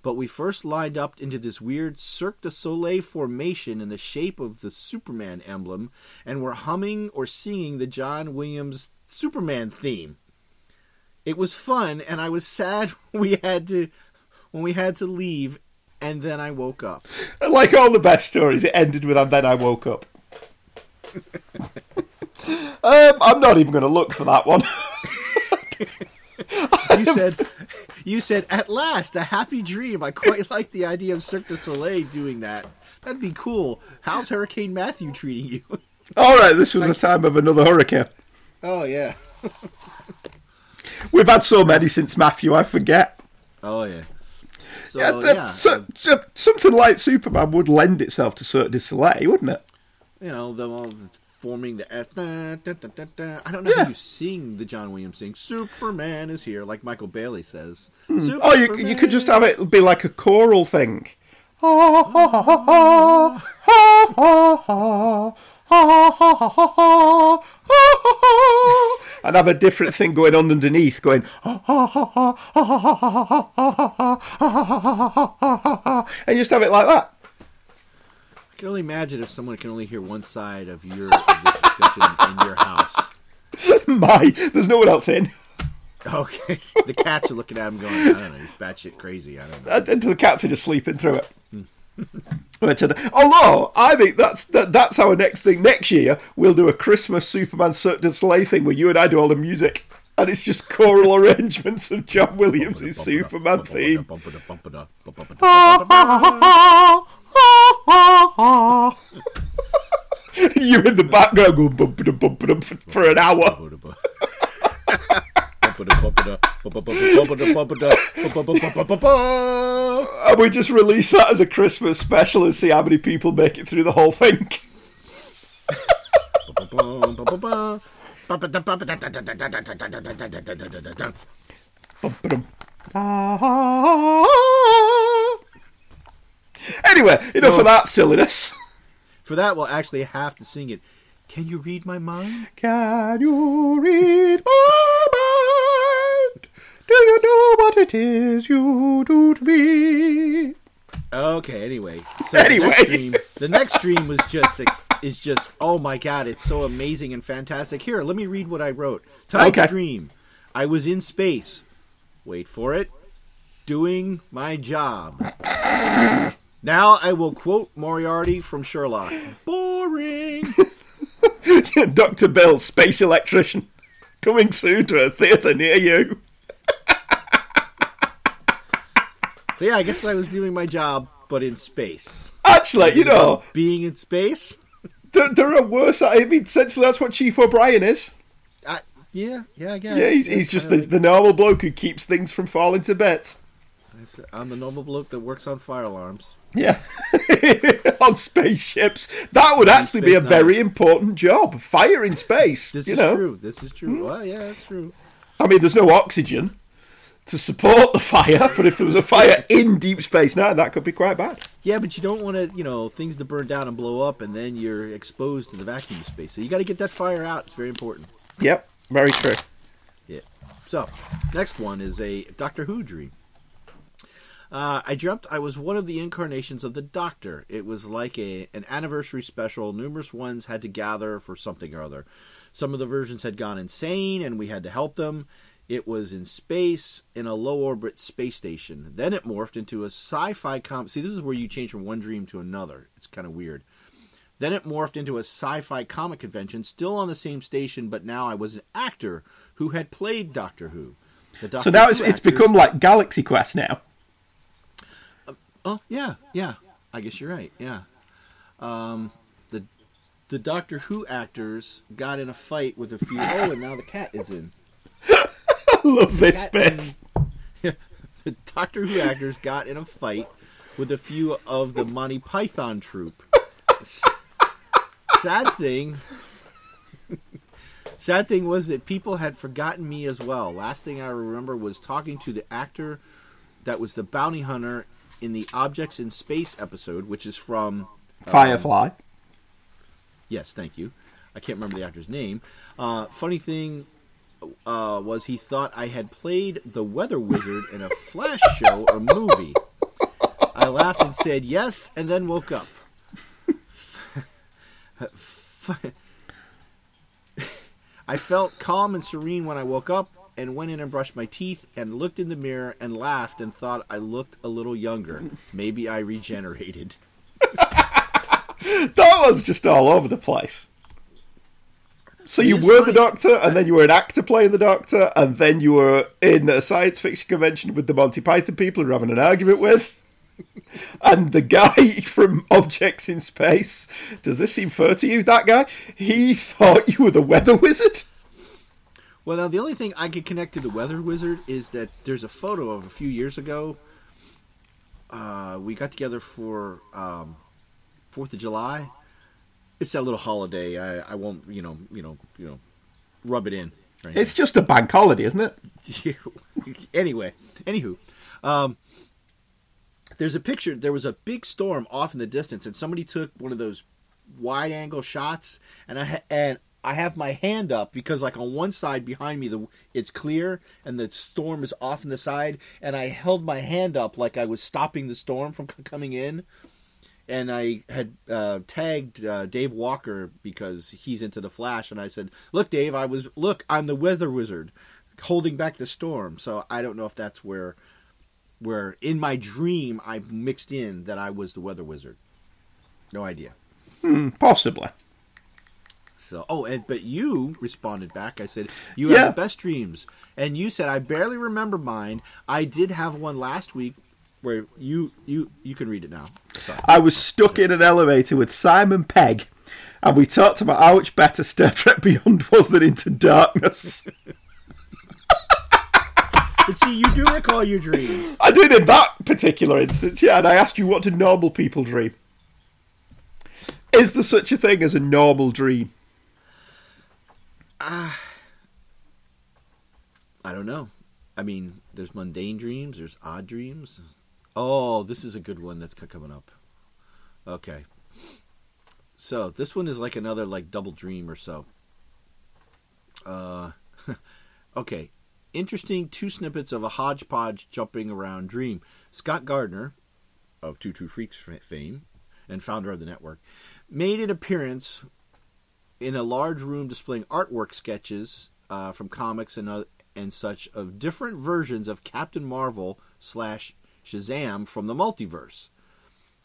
but we first lined up into this weird Cirque du Soleil formation in the shape of the Superman emblem, and were humming or singing the John Williams Superman theme. It was fun, and I was *laughs* sad we had to when we had to leave, and then I woke up. *laughs* Like all the best stories, it ended with "and then I woke up." *laughs* um, I'm not even going to look for that one. *laughs* You said, you said, at last, a happy dream. I quite like the idea of Cirque du Soleil doing that. That'd be cool. How's Hurricane Matthew treating you? All right, this was the time of another hurricane. Oh yeah. We've had so many since Matthew, I forget. Oh yeah. So Yeah, yeah, so- so- something like Superman would lend itself to Cirque du Soleil, wouldn't it? you know them all forming the S. Da, da, da. I don't know Yeah. how you sing the John Williams thing. Superman is here, like Michael Bailey says. Hmm. Oh, you, you could just have it be like a choral thing. Ha, ha, ha, ha, ha, ha, ha, ha, and have a different thing going on underneath, going and just have it like that. I can only imagine if someone can only hear one side of your discussion in your house. My, there's no one else in. Okay, the cats are looking at him, going, "I don't know, he's batshit crazy." I don't know. And The cats are just sleeping through it. Although I think that's that, that's our next thing. Next year we'll do a Christmas Superman Cirque du Soleil thing where you and I do all the music, and it's just choral *laughs* arrangements of John Williams' Superman theme. *laughs* You're in the background going bum ba bum ba for, for an hour. *laughs* And we just release that as a Christmas special and see how many people make it through the whole thing. Anyway, enough of that silliness. For that, we'll actually have to sing it. Can you read my mind? Can you read my mind? Do you know what it is you do to me? Okay. Anyway, so Anyway. the next dream, the next dream was just ex- is just oh my god, it's so amazing and fantastic. Here, let me read what I wrote. Tonight's Okay. dream, I was in space. Wait for it. Doing my job. now I will quote Moriarty from Sherlock. Boring. *laughs* Dr. Bill, space electrician, coming soon to a theatre near you. So yeah, I guess I was doing my job, but in space. Actually, you know, being in space. there, there are worse. I mean, essentially, that's what Chief O'Brien is. I, yeah, yeah, I guess. Yeah, he's, he's just the, kinda the normal bloke who keeps things from falling to bits. I'm the normal bloke that works on fire alarms. Yeah. *laughs* On spaceships. That would actually be a Space very important job. Fire in space. This is know. true. This is true. Hmm? Well, yeah, that's true. I mean, there's no oxygen to support the fire, but if there was a fire in Deep Space Nine, that could be quite bad. Yeah, but you don't want to, you know, things to burn down and blow up, and then you're exposed to the vacuum of space. So you got to get that fire out. It's very important. Yep, very true. Yeah. So, next one is a Doctor Who dream. Uh, I dreamt I was one of the incarnations of the Doctor. It was like a an anniversary special. Numerous ones had to gather for something or other. Some of the versions had gone insane, and we had to help them. It was in space in a low orbit space station. Then it morphed into a sci fi com. See, this is where you change from one dream to another. It's kind of weird. Then it morphed into a sci fi comic convention, still on the same station, but now I was an actor who had played Doctor Who. The Doctor So now it's, it's become like Galaxy Quest now. Oh yeah, yeah. I guess you're right. Yeah. Um, the the Doctor Who actors got in a fight with a few. Oh, and now the cat is in. *laughs* Love this Cat bit. *laughs* The Doctor Who actors got in a fight with a few of the Monty Python troupe. Sad thing. Sad thing was that people had forgotten me as well. Last thing I remember was talking to the actor that was the bounty hunter in the Objects in Space episode, which is from Firefly. Yes, thank you. I can't remember the actor's name. Uh, funny thing uh, was he thought I had played the Weather Wizard in a Flash show or movie. I laughed and said yes, and then woke up. I felt calm and serene when I woke up and went in and brushed my teeth and looked in the mirror and laughed and thought I looked a little younger. Maybe I regenerated. *laughs* That was just all over the place. So you were the Doctor, and then you were an actor playing the Doctor, and then you were in a science fiction convention with the Monty Python people who were having an argument with. And the guy *laughs* from Objects in Space, does this seem fair to you? That guy, he thought you were the weather wizard. Well, now the only thing I could connect to the Weather Wizard is that there's a photo of a few years ago. Uh, we got together for um, Fourth of July. It's that little holiday. I, I won't, you know, you know, you know, rub it in. Right It's just a bank holiday, isn't it? *laughs* anyway, anywho, um, there's a picture. There was a big storm off in the distance, and somebody took one of those wide angle shots, and I ha- and I have my hand up because like on one side behind me, the it's clear, and the storm is off in the side, and I held my hand up like I was stopping the storm from c- coming in. And I had uh, tagged uh, Dave Walker because he's into the Flash, and I said, "Look, Dave, I was look, I'm the Weather Wizard, holding back the storm." So I don't know if that's where, where in my dream I mixed in that I was the Weather Wizard. No idea. Possibly. So oh, and but you responded back. I said you Yeah. have the best dreams, and you said I barely remember mine. I did have one last week where you you you can read it now. Sorry. I was stuck in an elevator with Simon Pegg, and we talked about how much better Star Trek Beyond was than Into Darkness. *laughs* But see, you do recall your dreams. I did in that particular instance, yeah, and I asked you what do normal people dream? Is there such a thing as a normal dream? Ah. I don't know. I mean, there's mundane dreams, there's odd dreams. Oh, this is a good one that's coming up. Okay. So, this one is like another like double dream or so. Uh *laughs* okay. Interesting two snippets of a hodgepodge jumping around dream. Scott Gardner of Two True Freaks fame and founder of the network made an appearance in a large room displaying artwork sketches uh, from comics and uh, and such of different versions of Captain Marvel slash Shazam from the multiverse.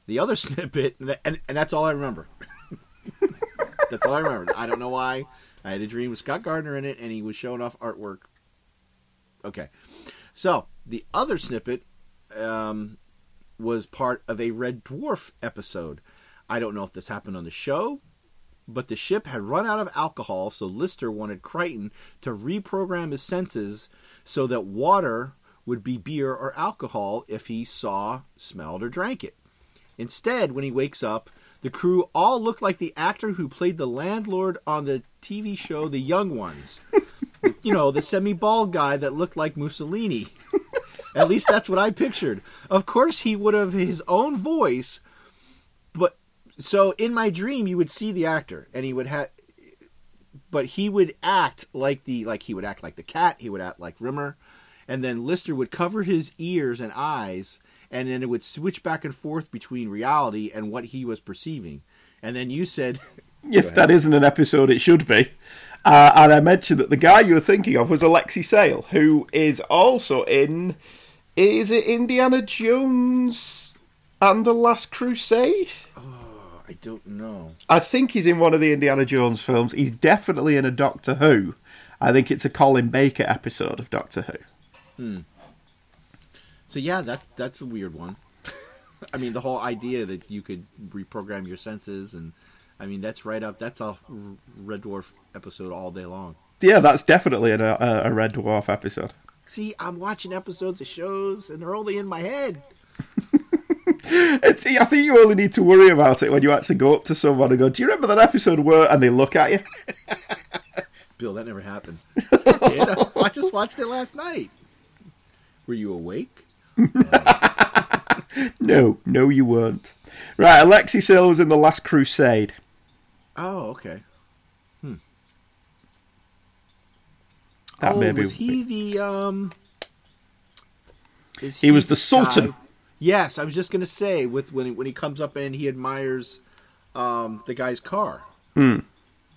The other *laughs* snippet, and, and, and that's all I remember. *laughs* that's all I remember. I don't know why. I had a dream with Scott Gardner in it, and he was showing off artwork. Okay, so the other snippet um, was part of a Red Dwarf episode. I don't know if this happened on the show, but the ship had run out of alcohol, so Lister wanted Kryten to reprogram his senses so that water would be beer or alcohol if he saw, smelled, or drank it. Instead, when he wakes up, the crew all look like the actor who played the landlord on the TV show The Young Ones. *laughs* you know, the semi bald guy that looked like Mussolini. At least that's what I pictured. Of course, he would have his own voice, but so in my dream, you would see the actor, and he would have, but he would act like the like he would act like the cat. He would act like Rimmer, and then Lister would cover his ears and eyes, and then it would switch back and forth between reality and what he was perceiving. And then you said, *laughs* If that isn't an episode, it should be. Uh, and I mentioned that the guy you were thinking of was Alexei Sayle, who is also in. Is it Indiana Jones and the Last Crusade? Oh, I don't know. I think he's in one of the Indiana Jones films. He's definitely in a Doctor Who. I think it's a Colin Baker episode of Doctor Who. Hmm. So yeah, that's that's a weird one. *laughs* I mean, the whole idea that you could reprogram your senses, and I mean, that's right up. That's a Red Dwarf episode all day long. Yeah, that's definitely an, a, a Red Dwarf episode. See, I'm watching episodes of shows, and they're only in my head. *laughs* It's, I think you only need to worry about it when you actually go up to someone and go, "Do you remember that episode where?" And they look at you. *laughs* Bill, that never happened. I, I just watched it last night. Were you awake? *laughs* No, no, you weren't. Right, Alexei Sayle was in the Last Crusade. Oh, okay. That oh, may be- was he the um? Is He was the Sultan. guy- Yes, I was just gonna say with when he, when he comes up and he admires um the guy's car, Hmm.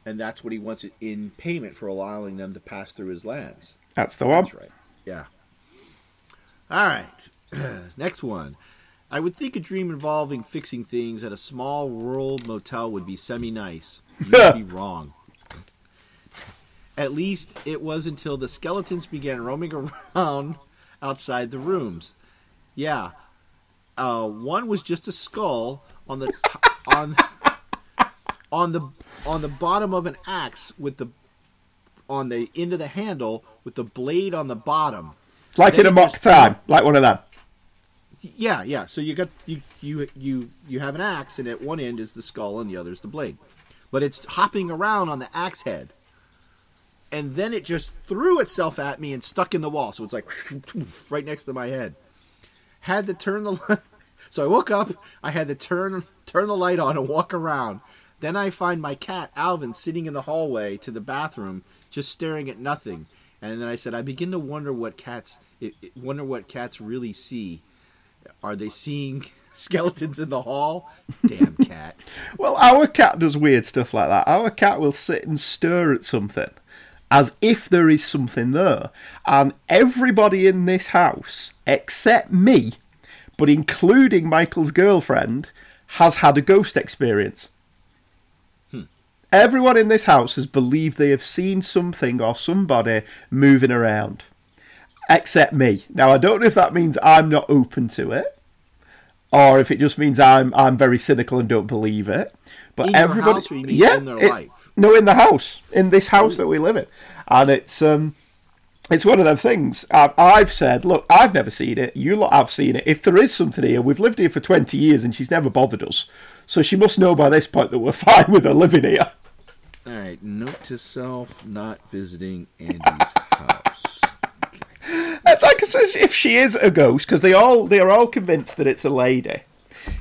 and that's what he wants it in payment for allowing them to pass through his lands. That's the one. That's right. Yeah. All right. *clears throat* Next one. I would think a dream involving fixing things at a small rural motel would be semi nice. You'd be *laughs* wrong. At least it was until the skeletons began roaming *laughs* around outside the rooms. Yeah. Uh, one was just a skull on the t- *laughs* on on the on the bottom of an axe with the on the end of the handle with the blade on the bottom. Like in a mock just- time, like one of them. Yeah, yeah. So you got you you you you have an axe, and at one end is the skull, and the other is the blade. But it's hopping around on the axe head, and then it just threw itself at me and stuck in the wall. So it's like *laughs* right next to my head. Had to turn the li- *laughs* so I woke up. I had to turn turn the light on and walk around. Then I find my cat Alvin sitting in the hallway to the bathroom, just staring at nothing. And then I said, I begin to wonder what cats it, it- wonder what cats really see. Are they seeing *laughs* skeletons in the hall? Damn cat. *laughs* Well, our cat does weird stuff like that. Our cat will sit and stare at something as if there is something there. And everybody in this house, except me, but including Michael's girlfriend, has had a ghost experience. Everyone in this house has believed they have seen something or somebody moving around, except me. Now, I don't know if that means I'm not open to it, or if it just means I'm I'm very cynical and don't believe it. But In everybody, house you mean yeah, in their it- life? no, in the house, in this house that we live in, and it's um, it's one of them things. I, I've said, look, I've never seen it. You lot have seen it. If there is something here, we've lived here for twenty years, and she's never bothered us, so she must know by this point that we're *laughs* fine with her living here. All right. Note to self: not visiting Andy's house. And Like I said, if she is a ghost, because they all they are all convinced that it's a lady.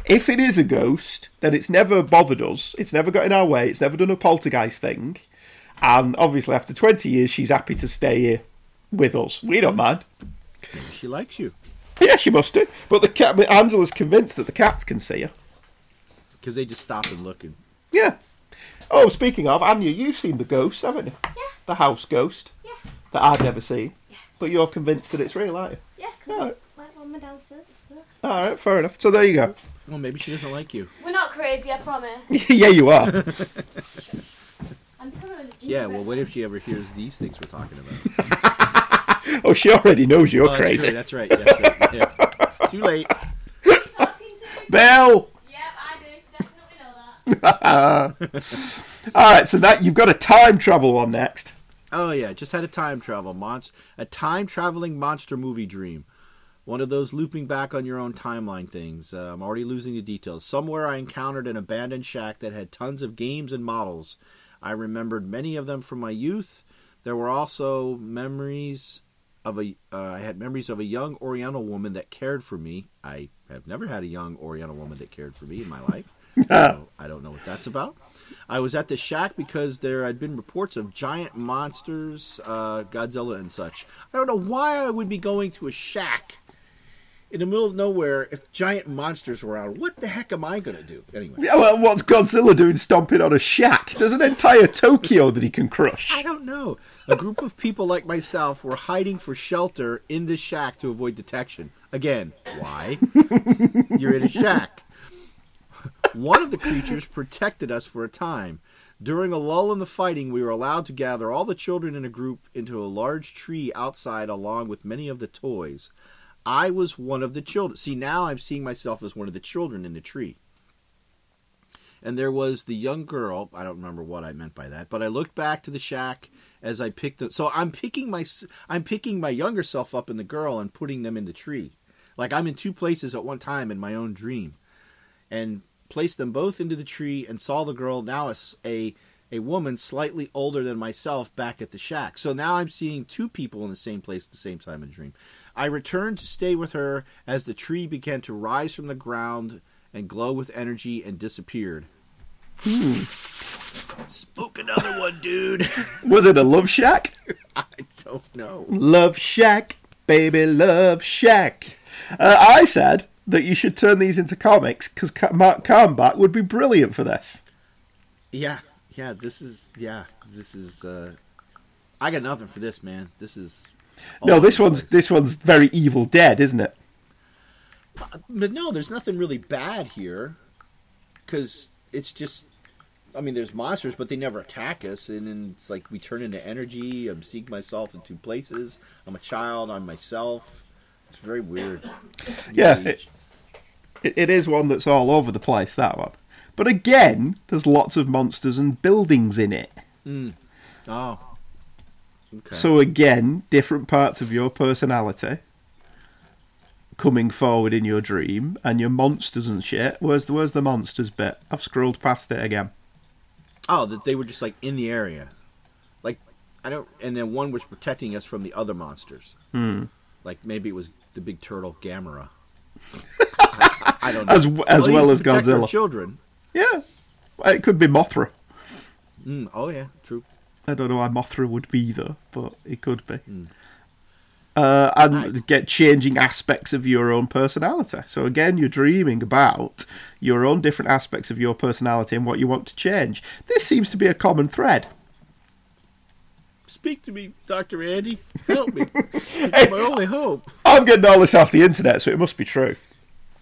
If it is a ghost, then it's never bothered us. It's never got in our way. It's never done a poltergeist thing. And obviously, after twenty years, she's happy to stay here with us. We don't mind. She likes you Yeah, she must do. But the cat, Angela's convinced that the cats can see her. because they just stop and look and. Yeah. Oh, speaking of, Anya, you've seen the ghost, haven't you? Yeah. The house ghost. Yeah. That I've never seen. Yeah. But you're convinced that it's real, aren't you? Yeah, because Alright. like on my downstairs. All right, fair enough. So there you go. Well, maybe she doesn't like you. We're not crazy, I promise. *laughs* yeah, you are. *laughs* I'm becoming a Yeah. Well, what if she ever hears these things we're talking about? *laughs* oh, she already knows you're Oh, that's crazy. true, That's right. That's right. Yeah. Too late. talking? Bell. Yep, I do. Definitely know that. *laughs* All right, so that you've got a time travel one next. Oh yeah, just had a time travel monster, a time traveling monster movie dream. One of those looping back on your own timeline things. Uh, I'm already losing the details. Somewhere I encountered an abandoned shack that had tons of games and models. I remembered many of them from my youth. There were also memories of a. Uh, I had memories of a young Oriental woman that cared for me. I have never had a young Oriental woman that cared for me in my life. *laughs* so I don't know what that's about. I was at the shack because there had been reports of giant monsters, uh, Godzilla and such. I don't know why I would be going to a shack in the middle of nowhere, if giant monsters were out, what the heck am I going to do? Anyway, Yeah, well, what's Godzilla doing stomping on a shack? There's an entire Tokyo that he can crush. I don't know. A group of people like myself were hiding for shelter in this shack to avoid detection. Again, why? You're in a shack. One of the creatures protected us for a time. During a lull in the fighting, we were allowed to gather all the children in a group into a large tree outside, along with many of the toys. I was one of the children. See, now I'm seeing myself as one of the children in the tree. And there was the young girl. I don't remember what I meant by that, but I looked back to the shack as I picked it. So I'm picking my I'm picking my younger self up in the girl and putting them in the tree. Like I'm in two places at one time in my own dream, and placed them both into the tree and saw the girl now as a a woman slightly older than myself back at the shack. So now I'm seeing two people in the same place at the same time in the dream. I returned to stay with her as the tree began to rise from the ground and glow with energy and disappeared. Hmm. Spook another one, dude. *laughs* Was it a love shack? *laughs* I don't know. Love Shack, baby, Love Shack. Uh, I said that you should turn these into comics because Mark Carnback would be brilliant for this. Yeah, yeah. This is yeah. This is. uh I got nothing for this, man. This is. No, this one's place. this one's very Evil Dead, isn't it? But no, there's nothing really bad here, because it's just. I mean, there's monsters, but they never attack us, and then it's like we turn into energy. I'm seeing myself in two places. I'm a child. I'm myself. It's very weird. Yeah, it-. It, it is one that's all over the place. That one, but again, there's lots of monsters and buildings in it. Oh. Okay. So again, different parts of your personality coming forward in your dream, and your monsters and shit. Where's the where's the monsters bit? I've scrolled past it again. Oh, that they were just like in the area, like I don't. And then one was protecting us from the other monsters. Hmm. Like maybe it was the big turtle Gamera. I, *laughs* I don't know. As- as well as to protect our Godzilla. children. Yeah, it could be Mothra. Mm, oh yeah, true. I don't know why Mothra would be though, but it could be. Uh, and Nice. get changing aspects of your own personality. So again, you're dreaming about your own different aspects of your personality and what you want to change. This seems to be a common thread. Speak to me, Doctor Andy. Help me. *laughs* it's my only hope. I'm getting all this off the internet, so it must be true.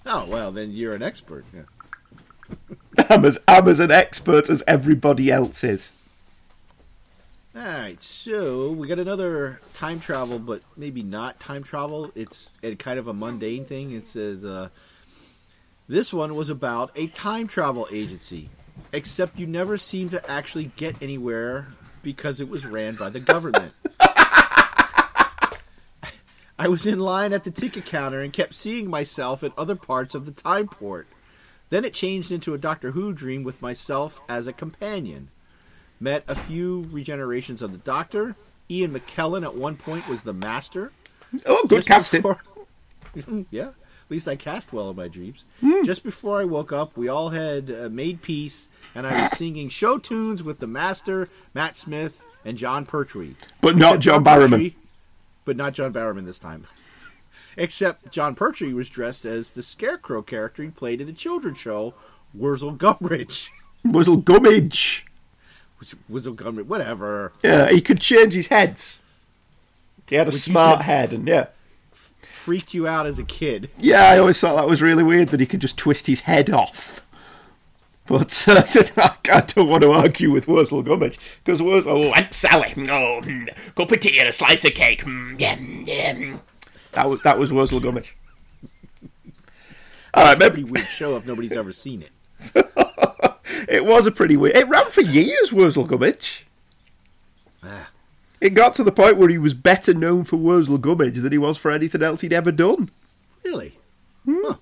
Oh well, then you're an expert. Yeah. *laughs* I'm as I'm as an expert as everybody else is. All right, so we got another time travel, but maybe not time travel. It's a kind of a mundane thing. It says uh, this one was about a time travel agency, except you never seem to actually get anywhere because it was ran by the government. I was in line at the ticket counter and kept seeing myself in other parts of the time port. Then it changed into a Doctor Who dream with myself as a companion met a few regenerations of the Doctor. Ian McKellen at one point was the Master. Oh, good Just casting. before- *laughs* yeah, at least I cast well in my dreams. Hmm. Just before I woke up, we all had uh, made peace, and I was singing show tunes with the Master, Matt Smith, and Jon Pertwee. But not Except John Barrowman. Pertwee- but not John Barrowman this time. *laughs* Except Jon Pertwee was dressed as the Scarecrow character he played in the children's show Wurzel Gummidge. Wuzzle *laughs* Gummidge. Wurzel Gummidge, whatever. Yeah, he could change his heads. He had a Which smart head, and yeah. Freaked you out as a kid. Yeah, I always thought that was really weird that he could just twist his head off. But uh, *laughs* I don't want to argue with Wurzel Gummidge because Wurzel. Oh, Aunt Sally. Oh, mm, go put it in a slice of cake. Mm. That was that was Wurzel Gummidge. All right, Pretty maybe weird show if nobody's ever seen it. *laughs* it was a pretty weird. It ran for years, Wurzel Gummidge. Ah, It got to the point where he was better known for Wurzel Gummidge than he was for anything else he'd ever done. really? Hmm. Huh.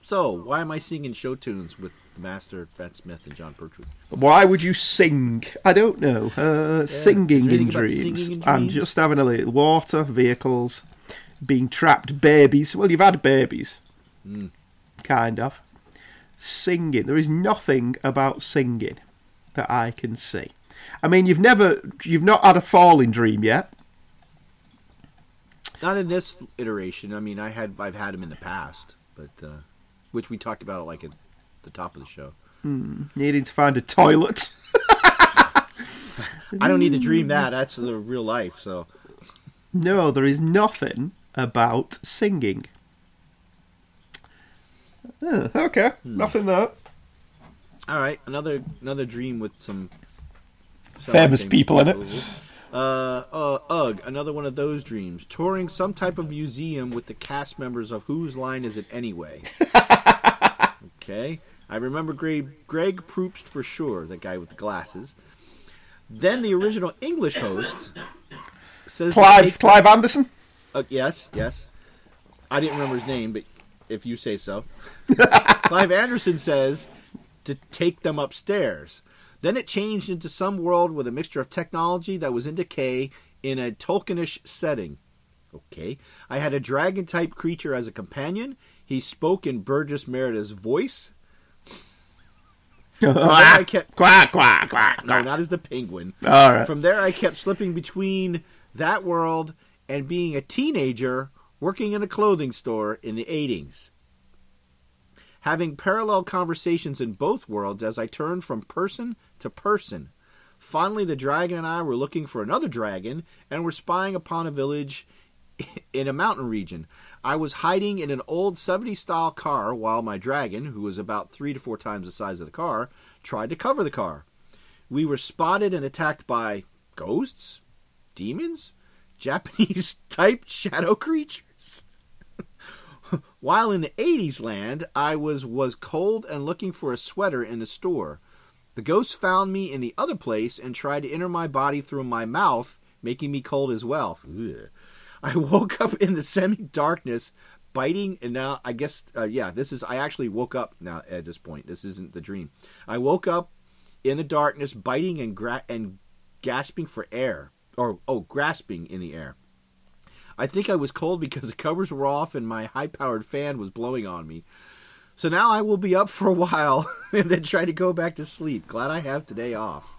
So, why am I singing show tunes with the Master, Matt Smith, and Jon Pertwee? Why would you sing? I don't know. Uh, singing Is there in dreams. singing in I'm just having a little water, vehicles, being trapped, babies. Well, you've had babies, Hmm. kind of. Singing. There is nothing about singing that I can see. I mean, you've never, you've not had a falling dream yet. Not in this iteration. I mean, I had I've had him in the past, but uh, which we talked about like at the top of the show. Needing to find a toilet. *laughs* I don't need to dream that. That's the real life. So No, there is nothing about singing. Oh, okay, nothing there. all right, another another dream with some Famous people in it. Uh, uh, ugh, another one of those dreams. Touring some type of museum with the cast members of Whose Line Is It Anyway? *laughs* okay. I remember Greg, Greg Proops for sure, the guy with the glasses. Then the original English host says. Clive, Clive Anderson. Uh, yes, yes. I didn't remember his name, but if you say so. *laughs* Clive Anderson says to take them upstairs. Then it changed into some world with a mixture of technology that was in decay in a Tolkienish setting. Okay. I had a dragon type creature as a companion. He spoke in Burgess Meredith's voice. From there I kept, Quack, quack, quack, no, quack. not as the penguin. All right. From there, I kept slipping between that world and being a teenager working in a clothing store in the 80s. Having parallel conversations in both worlds as I turned from person to person. Finally, the dragon and I were looking for another dragon and were spying upon a village *laughs* in a mountain region. I was hiding in an old 70s style car while my dragon, who was about three to four times the size of the car, tried to cover the car. We were spotted and attacked by ghosts, demons, Japanese *laughs* type shadow creatures. While in the 80s land, I was was cold and looking for a sweater in the store. The ghost found me in the other place and tried to enter my body through my mouth, making me cold as well. Ugh. I *laughs* woke up in the semi darkness, biting, and now I guess, uh, yeah, this is, I actually woke up now at this point. This isn't the dream. I woke up in the darkness, biting and, gra- and gasping for air. Or, oh, grasping in the air. I think I was cold because the covers were off and my high powered fan was blowing on me. So now I will be up for a while *laughs* and then try to go back to sleep. Glad I have today off.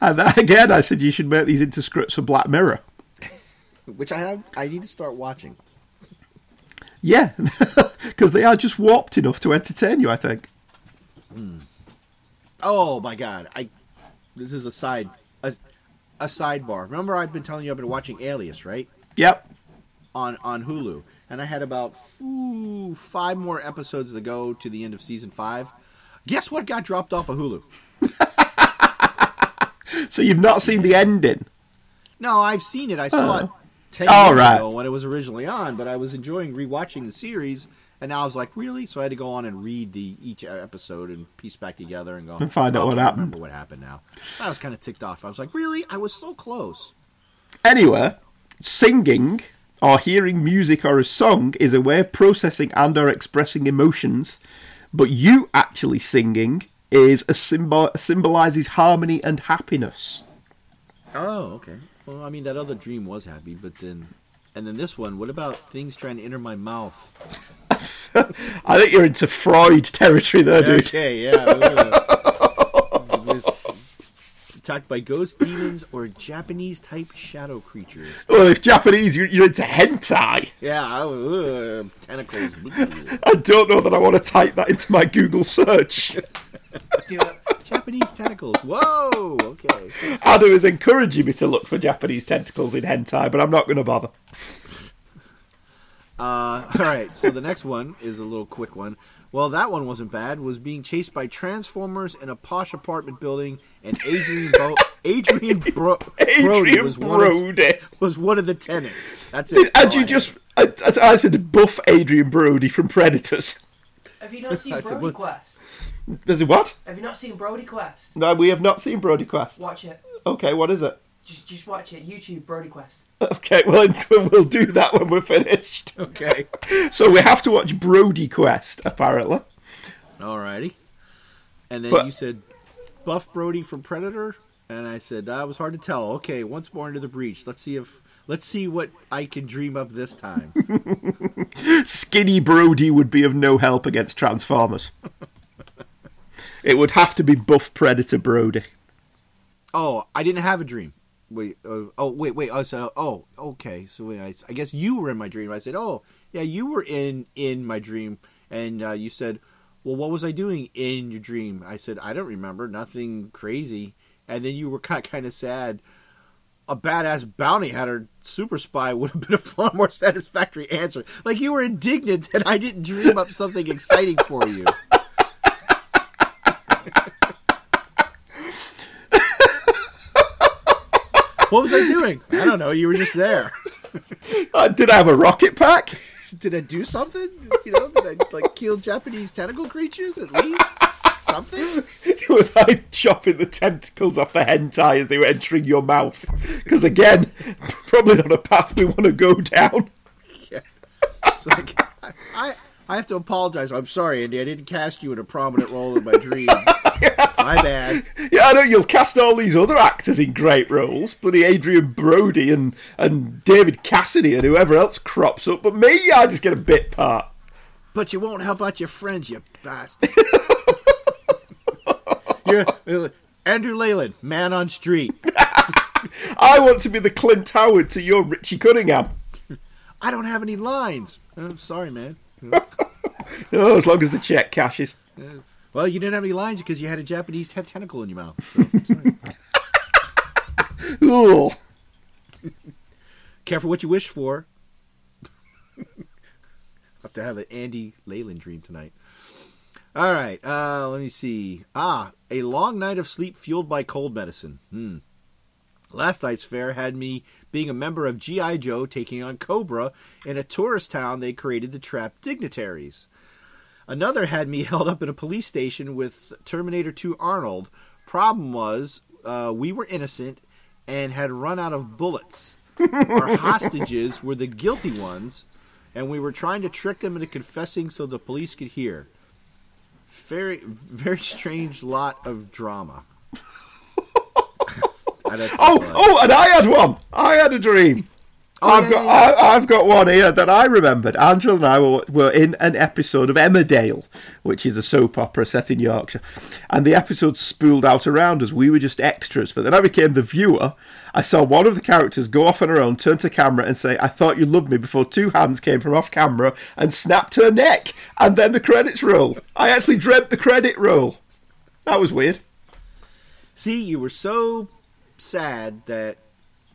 And that, *laughs* again, I said you should make these into scripts for Black Mirror. *laughs* Which I have, I need to start watching. Yeah, because they are just warped enough to entertain you. I think. Hmm. Oh my god! I this is a side a, a sidebar. Remember, I've been telling you I've been watching Alias, right? Yep. On on Hulu, and I had about ooh, five more episodes to go to the end of season five. Guess what got dropped off of Hulu? *laughs* So you've not seen the ending. No, I've seen it. I saw it ten years right. ago when it was originally on, but I was enjoying rewatching the series, and now I was like, really? So I had to go on and read the each episode and piece back together and go And find out what happened." Remember what happened now? I was kind of ticked off. I was like, really? I was so close. Anyway, singing or hearing music or a song is a way of processing and or expressing emotions, but you actually singing is a symbol symbolizes harmony and happiness. Oh, okay. Well, I mean, that other dream was happy, but then, and then this one. What about things trying to enter my mouth? *laughs* I think you're into Freud territory there, dude. Okay, yeah. Attacked by ghost demons or Japanese type shadow creatures. Well, if Japanese, you're, you're into hentai. Yeah, uh, tentacles. I don't know that I want to type that into my Google search. Japanese tentacles. Whoa. Okay. Adam is encouraging me to look for Japanese tentacles in hentai, but I'm not going to bother. Uh, *laughs* all right. So the next one is a little quick one. Well, that one wasn't bad. Was being chased by transformers in a posh apartment building, and Adrian Bo- *laughs* Adrian Bro- Brody Adrian was one, of, was one of the tenants. That's it. And All you I just, had. I, I said, buff Adrien Brody from Predators. Have you not *laughs* seen That's a Brody Quest? Does it what? Have you not seen Brody Quest? No, we have not seen Brody Quest. Watch it. Okay, what is it? Just just watch it. YouTube Brody Quest. Okay, well, *laughs* we'll do that when we're finished. okay. So we have to watch Brody Quest, apparently. Alrighty. And then But- you said Buff Brody from Predator, and I said that was hard to tell. Okay, once more into the breach. Let's see if let's see what I can dream up this time. *laughs* Skinny Brody would be of no help against Transformers. *laughs* it would have to be buff Predator Brody. oh, I didn't have a dream. Wait, uh, oh wait, wait. I said, oh, okay. So I, I guess you were in my dream. I said, oh, yeah, you were in in my dream, and uh, you said, well, what was I doing in your dream? I said, I don't remember, nothing crazy. And then you were kind kind of sad. A badass bounty hunter super spy *laughs* would have been a far more satisfactory answer. Like you were indignant that I didn't dream up something exciting for you. *laughs* what was I doing? I don't know. You were just there. *laughs* Uh, did I have a rocket pack? *laughs* Did I do something? You know, did I like kill Japanese tentacle creatures at least? Something? It *laughs* was I chopping the tentacles off the hentai as they were entering your mouth? Because again, probably not a path we want to go down. Yeah. It's like, I, I I have to apologize. I'm sorry, Andy. I didn't cast you in a prominent role in my dream. *laughs* my bad. Yeah, I know you'll cast all these other actors in great roles, bloody Adrien Brody and and David Cassidy and whoever else crops up, but me, I just get a bit part. But you won't help out your friends, you bastard. *laughs* You're uh, Andrew Leyland, man on street. *laughs* I want to be the Clint Howard to your Richie Cunningham. I don't have any lines. I'm sorry, man. *laughs* Oh, as long as the check cashes. Well, you didn't have any lines because you had a Japanese te- tentacle in your mouth. So, sorry. Ooh. Careful what you wish for. *laughs* have to have an Andy Leyland dream tonight. All right, uh, let me see. Ah, a long night of sleep fueled by cold medicine. Hmm. Last night's fair had me being a member of G.I. Joe taking on Cobra in a tourist town they created to trap dignitaries. Another had me *laughs* held up in a police station with Terminator 2 Arnold. Problem was, uh, we were innocent and had run out of bullets. Our *laughs* hostages were the guilty ones, and we were trying to trick them into confessing so the police could hear. Very, very strange lot of drama. I'd have to Oh, think oh, and I had one. I had a dream. Oh, I've yeah, got, yeah, I, I've got one here that I remembered. Angela and I were, were in an episode of Emmerdale, which is a soap opera set in Yorkshire, and the episode spooled out around us. We were just extras, but then I became the viewer. I saw one of the characters go off on her own, turn to camera, and say, "I thought you loved me." Before two hands came from off camera and snapped her neck, and then the credits roll. I actually dreamt the credit roll. That was weird. See, you were so sad that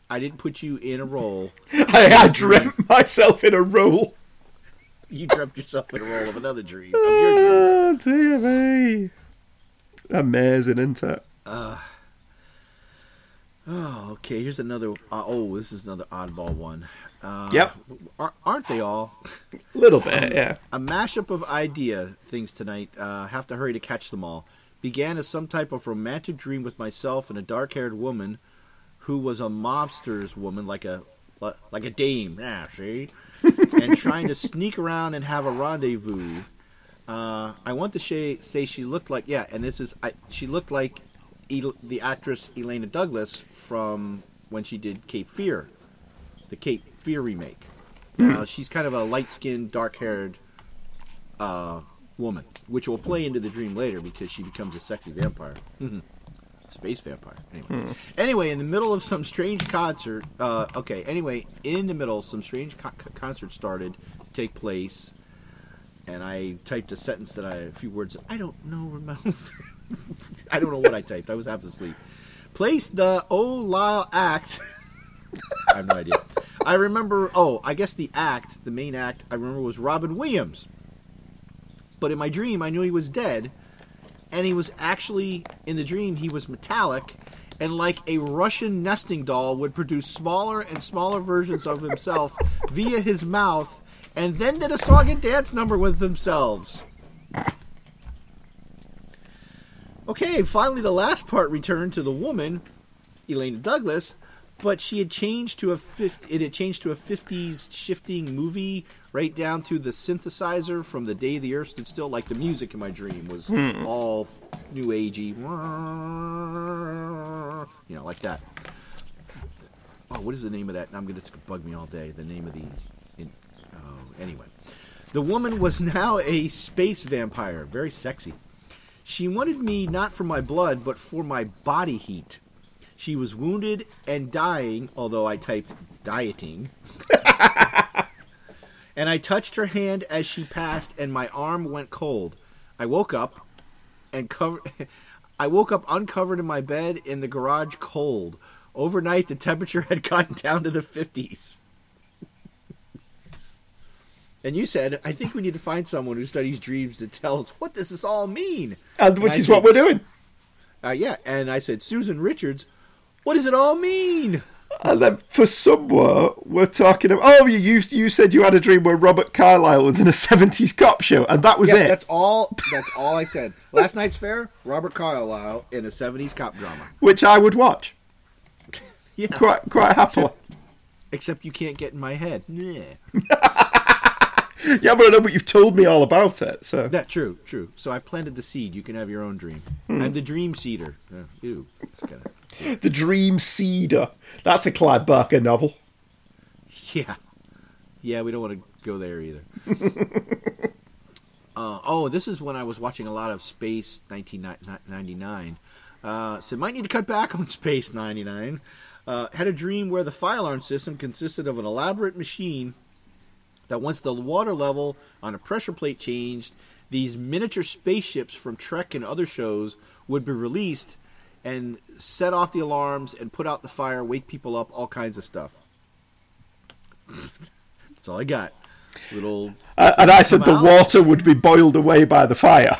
I didn't put you in a role. *laughs* I, I dreamt myself in a role. You dreamt yourself in a role of another dream. Of your dream. Oh, dear me. Amazing, isn't it? Oh, okay. Here's another. Uh, oh, this is another oddball one. Uh, Yep. ar- Aren't they all? A little bit, yeah. A mashup of idea things tonight. Uh, have to hurry to catch them all. Began as some type of romantic dream with myself and a dark-haired woman, who was a mobster's woman, like a like a dame. Yeah, see, *laughs* and trying to sneak around and have a rendezvous. Uh, I want to say, say she looked like yeah, and this is I, she looked like El- the actress Illeana Douglas from when she did Cape Fear, the Cape Fear remake. Uh, she's kind of a light-skinned, dark-haired uh, woman, which will play into the dream later because she becomes a sexy vampire. Space vampire. Anyway. anyway, in the middle of some strange concert, uh, okay, anyway, in the middle, some strange co- co- concert started to take place, and I typed a sentence that I, a few words, I don't know, remember. *laughs* I don't know what I typed. I was half asleep. Place the Oh Lyle act. *laughs* I have no idea. I remember, oh, I guess the act, the main act, I remember was Robin Williams. But in my dream, I knew he was dead, and he was actually in the dream he was metallic, and like a Russian nesting doll would produce smaller and smaller versions of himself *laughs* via his mouth, and then did a song and dance number with themselves. Okay, finally, the last part returned to the woman, Illeana Douglas, but she had changed to a fif- it had changed to a 50s shifting movie right down to the synthesizer from the day the earth stood still like the music in my dream was hmm. all new agey. You know like that. Oh what is the name of that? I'm gonna bug me all day. The name of the in, oh anyway. The woman was now a space vampire very sexy. She wanted me not for my blood but for my body heat She was wounded and dying, although I typed dieting. *laughs* and I touched her hand as she passed, and my arm went cold. I woke up and covered. *laughs* I woke up uncovered in my bed in the garage, cold. Overnight, the temperature *laughs* had gotten down to the fifties. And you said, I think we need to find someone who studies dreams to tell us what does this all mean. And which is what we're doing. Uh, yeah, and I said, Susan Richards, what does it all mean? And then for somewhere we're talking about. Oh, you you, you said you had a dream where Robert Carlyle was in a *laughs* seventies cop show, and that was Yeah, it. that's all. *laughs* That's all I said. Last night's fair, Robert Carlyle in a '70s cop drama. Which I would watch *laughs* Yeah, quite quite happily. except you can't get in my head. Yeah, Yeah, but I know, but you've told me all about it. So that true, true. So I planted the seed. You can have your own dream. I'm the dream seeder. Uh, ew, it's kind of the Dream Cedar. That's a Clive Barker novel. yeah, yeah. We don't want to go there either. *laughs* uh, oh, this is when I was watching a lot of Space 1999. Uh, so might need to cut back on *laughs* Space 99. Uh, had a dream where the fire alarm system consisted of an elaborate machine that once the water level on a pressure plate changed, these miniature spaceships from Trek and other shows would be released and set off the alarms and put out the fire, wake people up, all kinds of stuff. *laughs* That's all I got. Little Uh, and I said the out. water would be boiled away by the fire.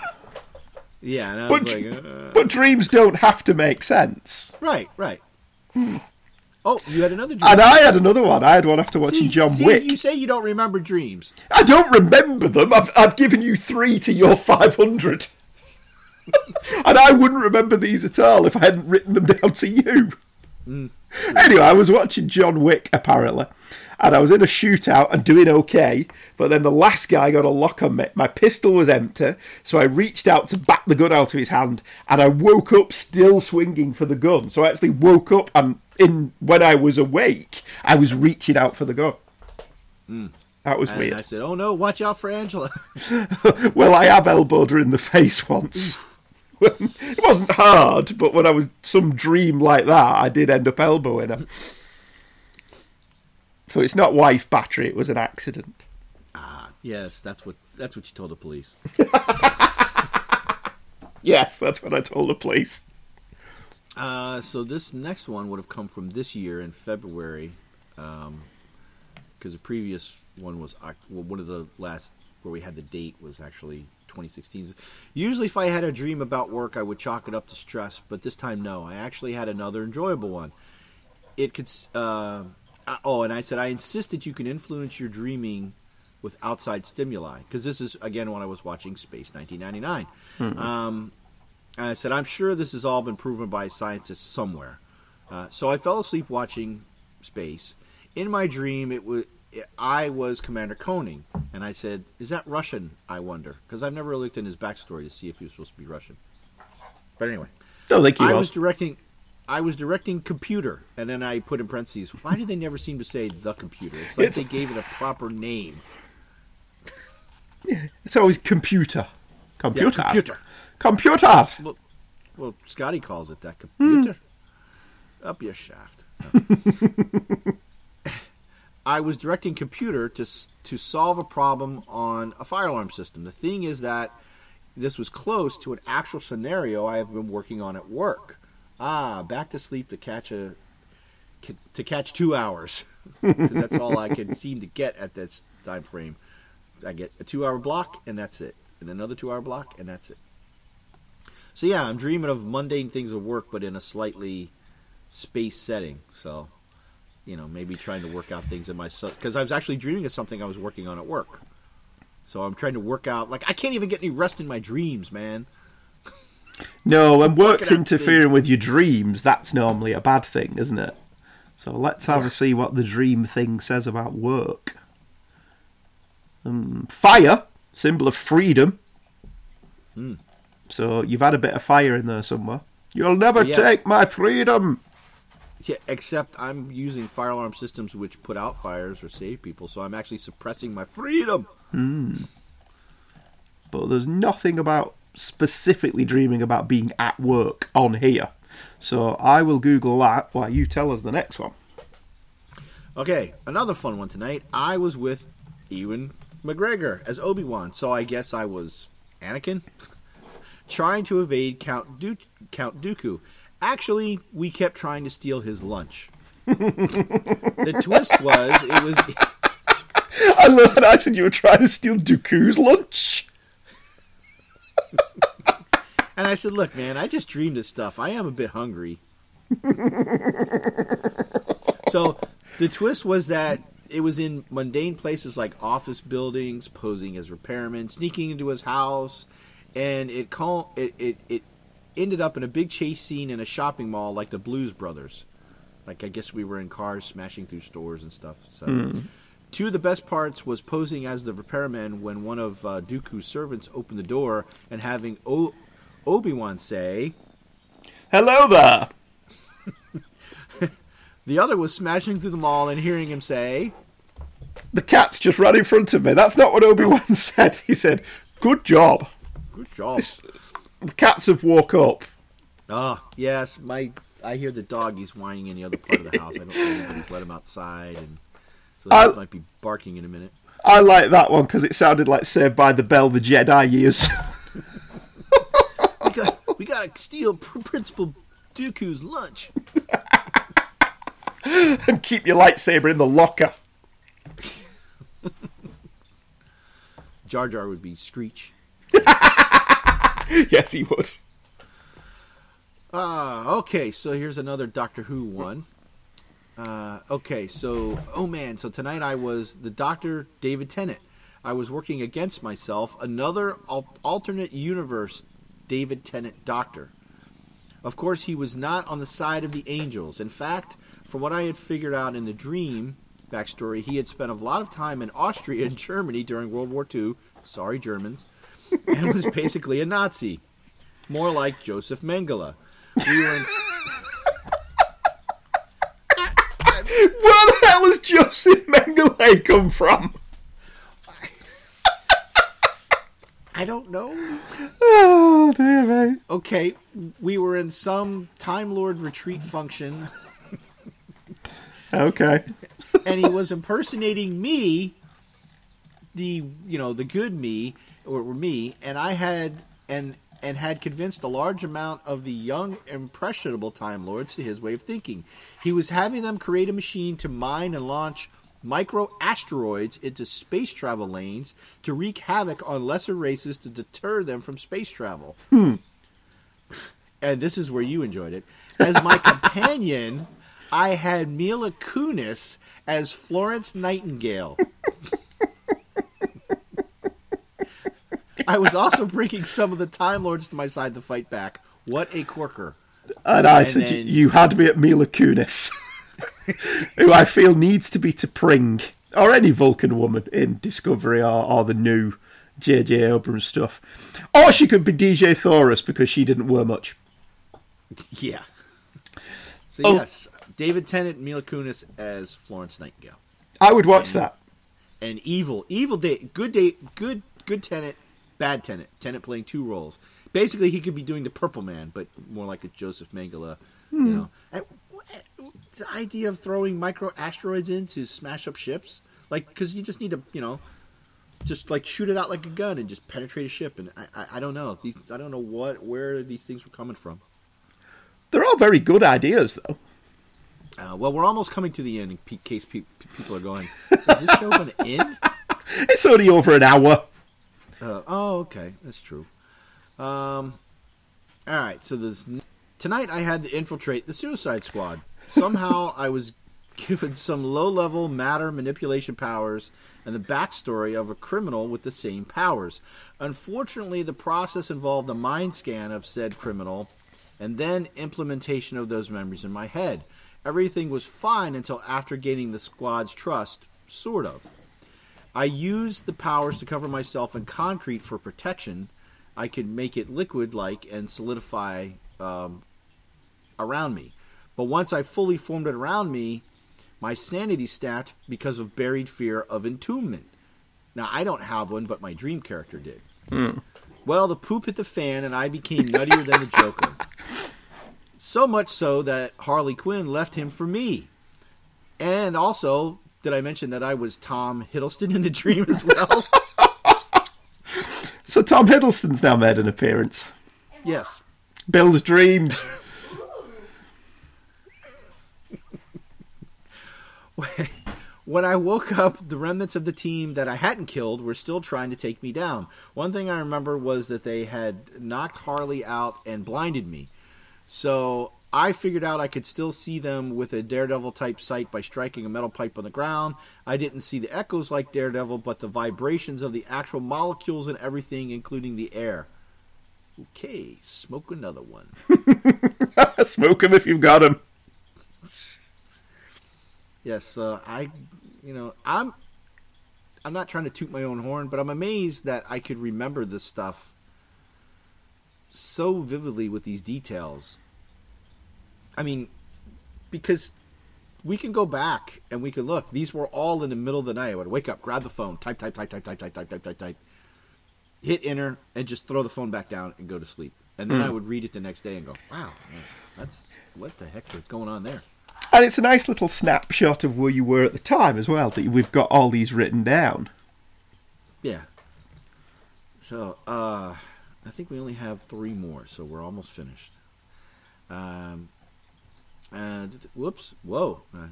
yeah, and I But, was like, uh, but dreams don't have to make sense. right, right. Oh, you had another dream. And I had another one. I had one after watching See- John see, Wick. You say you don't remember dreams. I don't remember them. I've, I've given you three to your *laughs* 500. *laughs* and I wouldn't remember these at all if I hadn't written them down to you. Mm. Anyway, I was watching John Wick, apparently. And I was in a shootout and doing okay. But then the last guy got a lock on me. My pistol was empty. So I reached out to back the gun out of his hand. And I woke up still swinging for the gun. So I actually woke up and in when I was awake, I was reaching out for the gun. Mm. That was And weird. I said, "Oh no, watch out for Angela." *laughs* Well, I have elbowed her in the face once. *laughs* it wasn't hard, but when I was some dream like that, I did end up elbowing her. So it's not wife battery; it was an accident. Ah, yes, that's what that's what you told the police. *laughs* Yes, that's what I told the police. Uh, so this next one would have come from this year in February, because the previous one was well, one of the last where we had the date was actually 2016. Usually, if I had a dream about work, I would chalk it up to stress, but this time, no. I actually had another enjoyable one. It could. s- Uh, oh, and I said I insist that you can influence your dreaming with outside stimuli because this is again when I was watching Space 1999. Um, and I said, I'm sure this has all been proven by scientists somewhere. Uh, so I fell asleep watching space. In my dream, it was I was Commander Koenig, and I said, "Is that Russian? I wonder," because I've never looked in his backstory to see if he was supposed to be Russian. But anyway, no, thank you. I was. directing. I was directing computer, and then I put in parentheses. Why do they never seem to say the computer? It's like It's- they gave it a proper name. Yeah, *laughs* It's always computer. Yeah, Computer. computer. Computer. Well, Scotty calls it that hmm. computer. Up your shaft. *laughs* I was directing computer to to solve a problem on a fire alarm system. The thing is that this was close to an actual scenario I have been working on at work. Ah, back to sleep to catch a to catch two hours *laughs* because that's all I can seem to get at this time frame. I get a two hour block and that's it, and another two hour block and that's it. So yeah, I'm dreaming of mundane things of work, but in a slightly space setting. So, you know, maybe trying to work out things in my because I was actually dreaming of something I was working on at work. So I'm trying to work out like I can't even get any rest in my dreams, man. No, *laughs* when work's interfering with your dreams, that's normally a bad thing, isn't it? So let's have Yeah. a see what the dream thing says about work. Um, fire, symbol of freedom. Hmm. So you've had a bit of fire in there somewhere. You'll never Yeah. take my freedom. Yeah, except I'm using fire alarm systems which put out fires or save people, so I'm actually suppressing my freedom. Hmm. But there's nothing about specifically dreaming about being at work on here. So I will Google that while you tell us the next one. Okay, another fun one tonight. I was with Ewan McGregor as Obi Wan, so I guess I was Anakin, *laughs* trying to evade Count du- Count Dooku. Actually, we kept trying to steal his lunch. *laughs* the twist was it was *laughs* I love that I said you were trying to steal Dooku's lunch. *laughs* And I said, "Look, man, I just dreamed of stuff. I am a bit hungry." so the twist was that it was in mundane places like office buildings, posing as repairmen, sneaking into his house, and it call it, it it ended up in a big chase scene in a shopping mall like the Blues Brothers. Like I guess we were in cars smashing through stores and stuff. So. Two of the best parts was posing as the repairman when one of uh, Dooku's servants opened the door and having o- Obi Wan say, Hello there. *laughs* the other was smashing through the mall and hearing him say, The cat's just right in front of me. That's not what Obi Wan *laughs* said. He said, "Good job." "Good job." The cats have woke up. Ah, yes, my I hear the dog. He's whining in the other part of the house. I don't know if anybody's let him outside, and so he I- might be barking in a minute. I like that one because it sounded like Saved by the Bell, the Jedi years. *laughs* We got we got to steal Pr- Principal Dooku's lunch. and keep your lightsaber in the locker. Jar Jar would be Screech. *laughs* *laughs* Yes, he would. Ah, okay. So here's another Doctor Who one. Uh, okay, so oh man, so tonight I was the Doctor David Tennant. I was working against myself, another al- alternate universe David Tennant Doctor. Of course, he was not on the side of the angels. In fact, from what I had figured out in the dream backstory, he had spent a lot of time in Austria and Germany during World War II. Sorry, Germans. And was basically a Nazi. More like Joseph Mengele. We were in. Where the hell has Joseph Mengele come from? I don't know. Oh, dear me. Okay, we were in some Time Lord retreat function, Okay. and he was impersonating me, the you know the good me or, or me, and I had and and had convinced a large amount of the young impressionable Time Lords to his way of thinking. He was having them create a machine to mine and launch micro asteroids into space travel lanes to wreak havoc on lesser races to deter them from space travel. Hmm. and this is where you enjoyed it. As my *laughs* companion, I had Mila Kunis as Florence Nightingale. I was also bringing some of the Time Lords to my side to fight back. What a corker. And I And said, then- you had me at Mila Kunis, *laughs* who I feel needs to be T'Pring, or any Vulcan woman in Discovery or, or the new J.J. Abrams stuff. Or she could be Dejah Thoris because she didn't wear much. *laughs* Yeah. So, Oh. yes, David Tennant Mila Kunis as Florence Nightingale. I would watch that. And evil, evil day, good day, good, good Tennant, bad Tenant. Tennant playing two roles. Basically, he could be doing the Purple Man, but more like a Joseph Mengele. You know, and the idea of throwing micro asteroids in to smash up ships, like because you just need to, you know, just like shoot it out like a gun and just penetrate a ship. And I, I, I don't know, these, I don't know what where these things were coming from. They're all very good ideas, though. Uh, well, we're almost coming to the end in case pe- people are going, is this show going to end? *laughs* It's only over an hour. Uh, oh, okay, that's true. Um, all right, so this tonight I had to infiltrate the Suicide Squad. Somehow I was *laughs* given some low-level matter manipulation powers and the backstory of a criminal with the same powers. Unfortunately, the process involved a mind scan of said criminal and then implementation of those memories in my head. Everything was fine until after gaining the squad's trust, sort of. I used the powers to cover myself in concrete for protection. I could make it liquid like and solidify um, around me. But once I fully formed it around me, my sanity stat because of buried fear of entombment. Now, I don't have one, but my dream character did. Well, the poop hit the fan, and I became nuttier than the Joker. So much so that Harley Quinn left him for me. And also, did I mention that I was Tom Hiddleston in the dream as well? *laughs* So Tom Hiddleston's now made an appearance. yes. Bill's dreams. *laughs* When I woke up, the remnants of the team that I hadn't killed were still trying to take me down. One thing I remember was that they had knocked Harley out and blinded me. So I figured out I could still see them with a Daredevil type sight by striking a metal pipe on the ground. I didn't see the echoes like Daredevil, but the vibrations of the actual molecules and everything, including the air. Okay, smoke another one. *laughs* Smoke him if you've got him. Yes, uh, I, you know, I'm, I'm not trying to toot my own horn, but I'm amazed that I could remember this stuff so vividly with these details. I mean, because we can go back and we can look. These were all in the middle of the night. I would wake up, grab the phone, type, type, type, type, type, type, type, type, type, type, hit enter, and just throw the phone back down and go to sleep. And then I would read it the next day and go, "Wow, that's what the heck was going on there." And it's a nice little snapshot of where you were at the time as well, that we've got all these written down. Yeah. So, uh, I think we only have three more, so we're almost finished. Um, uh, whoops. Whoa. Uh,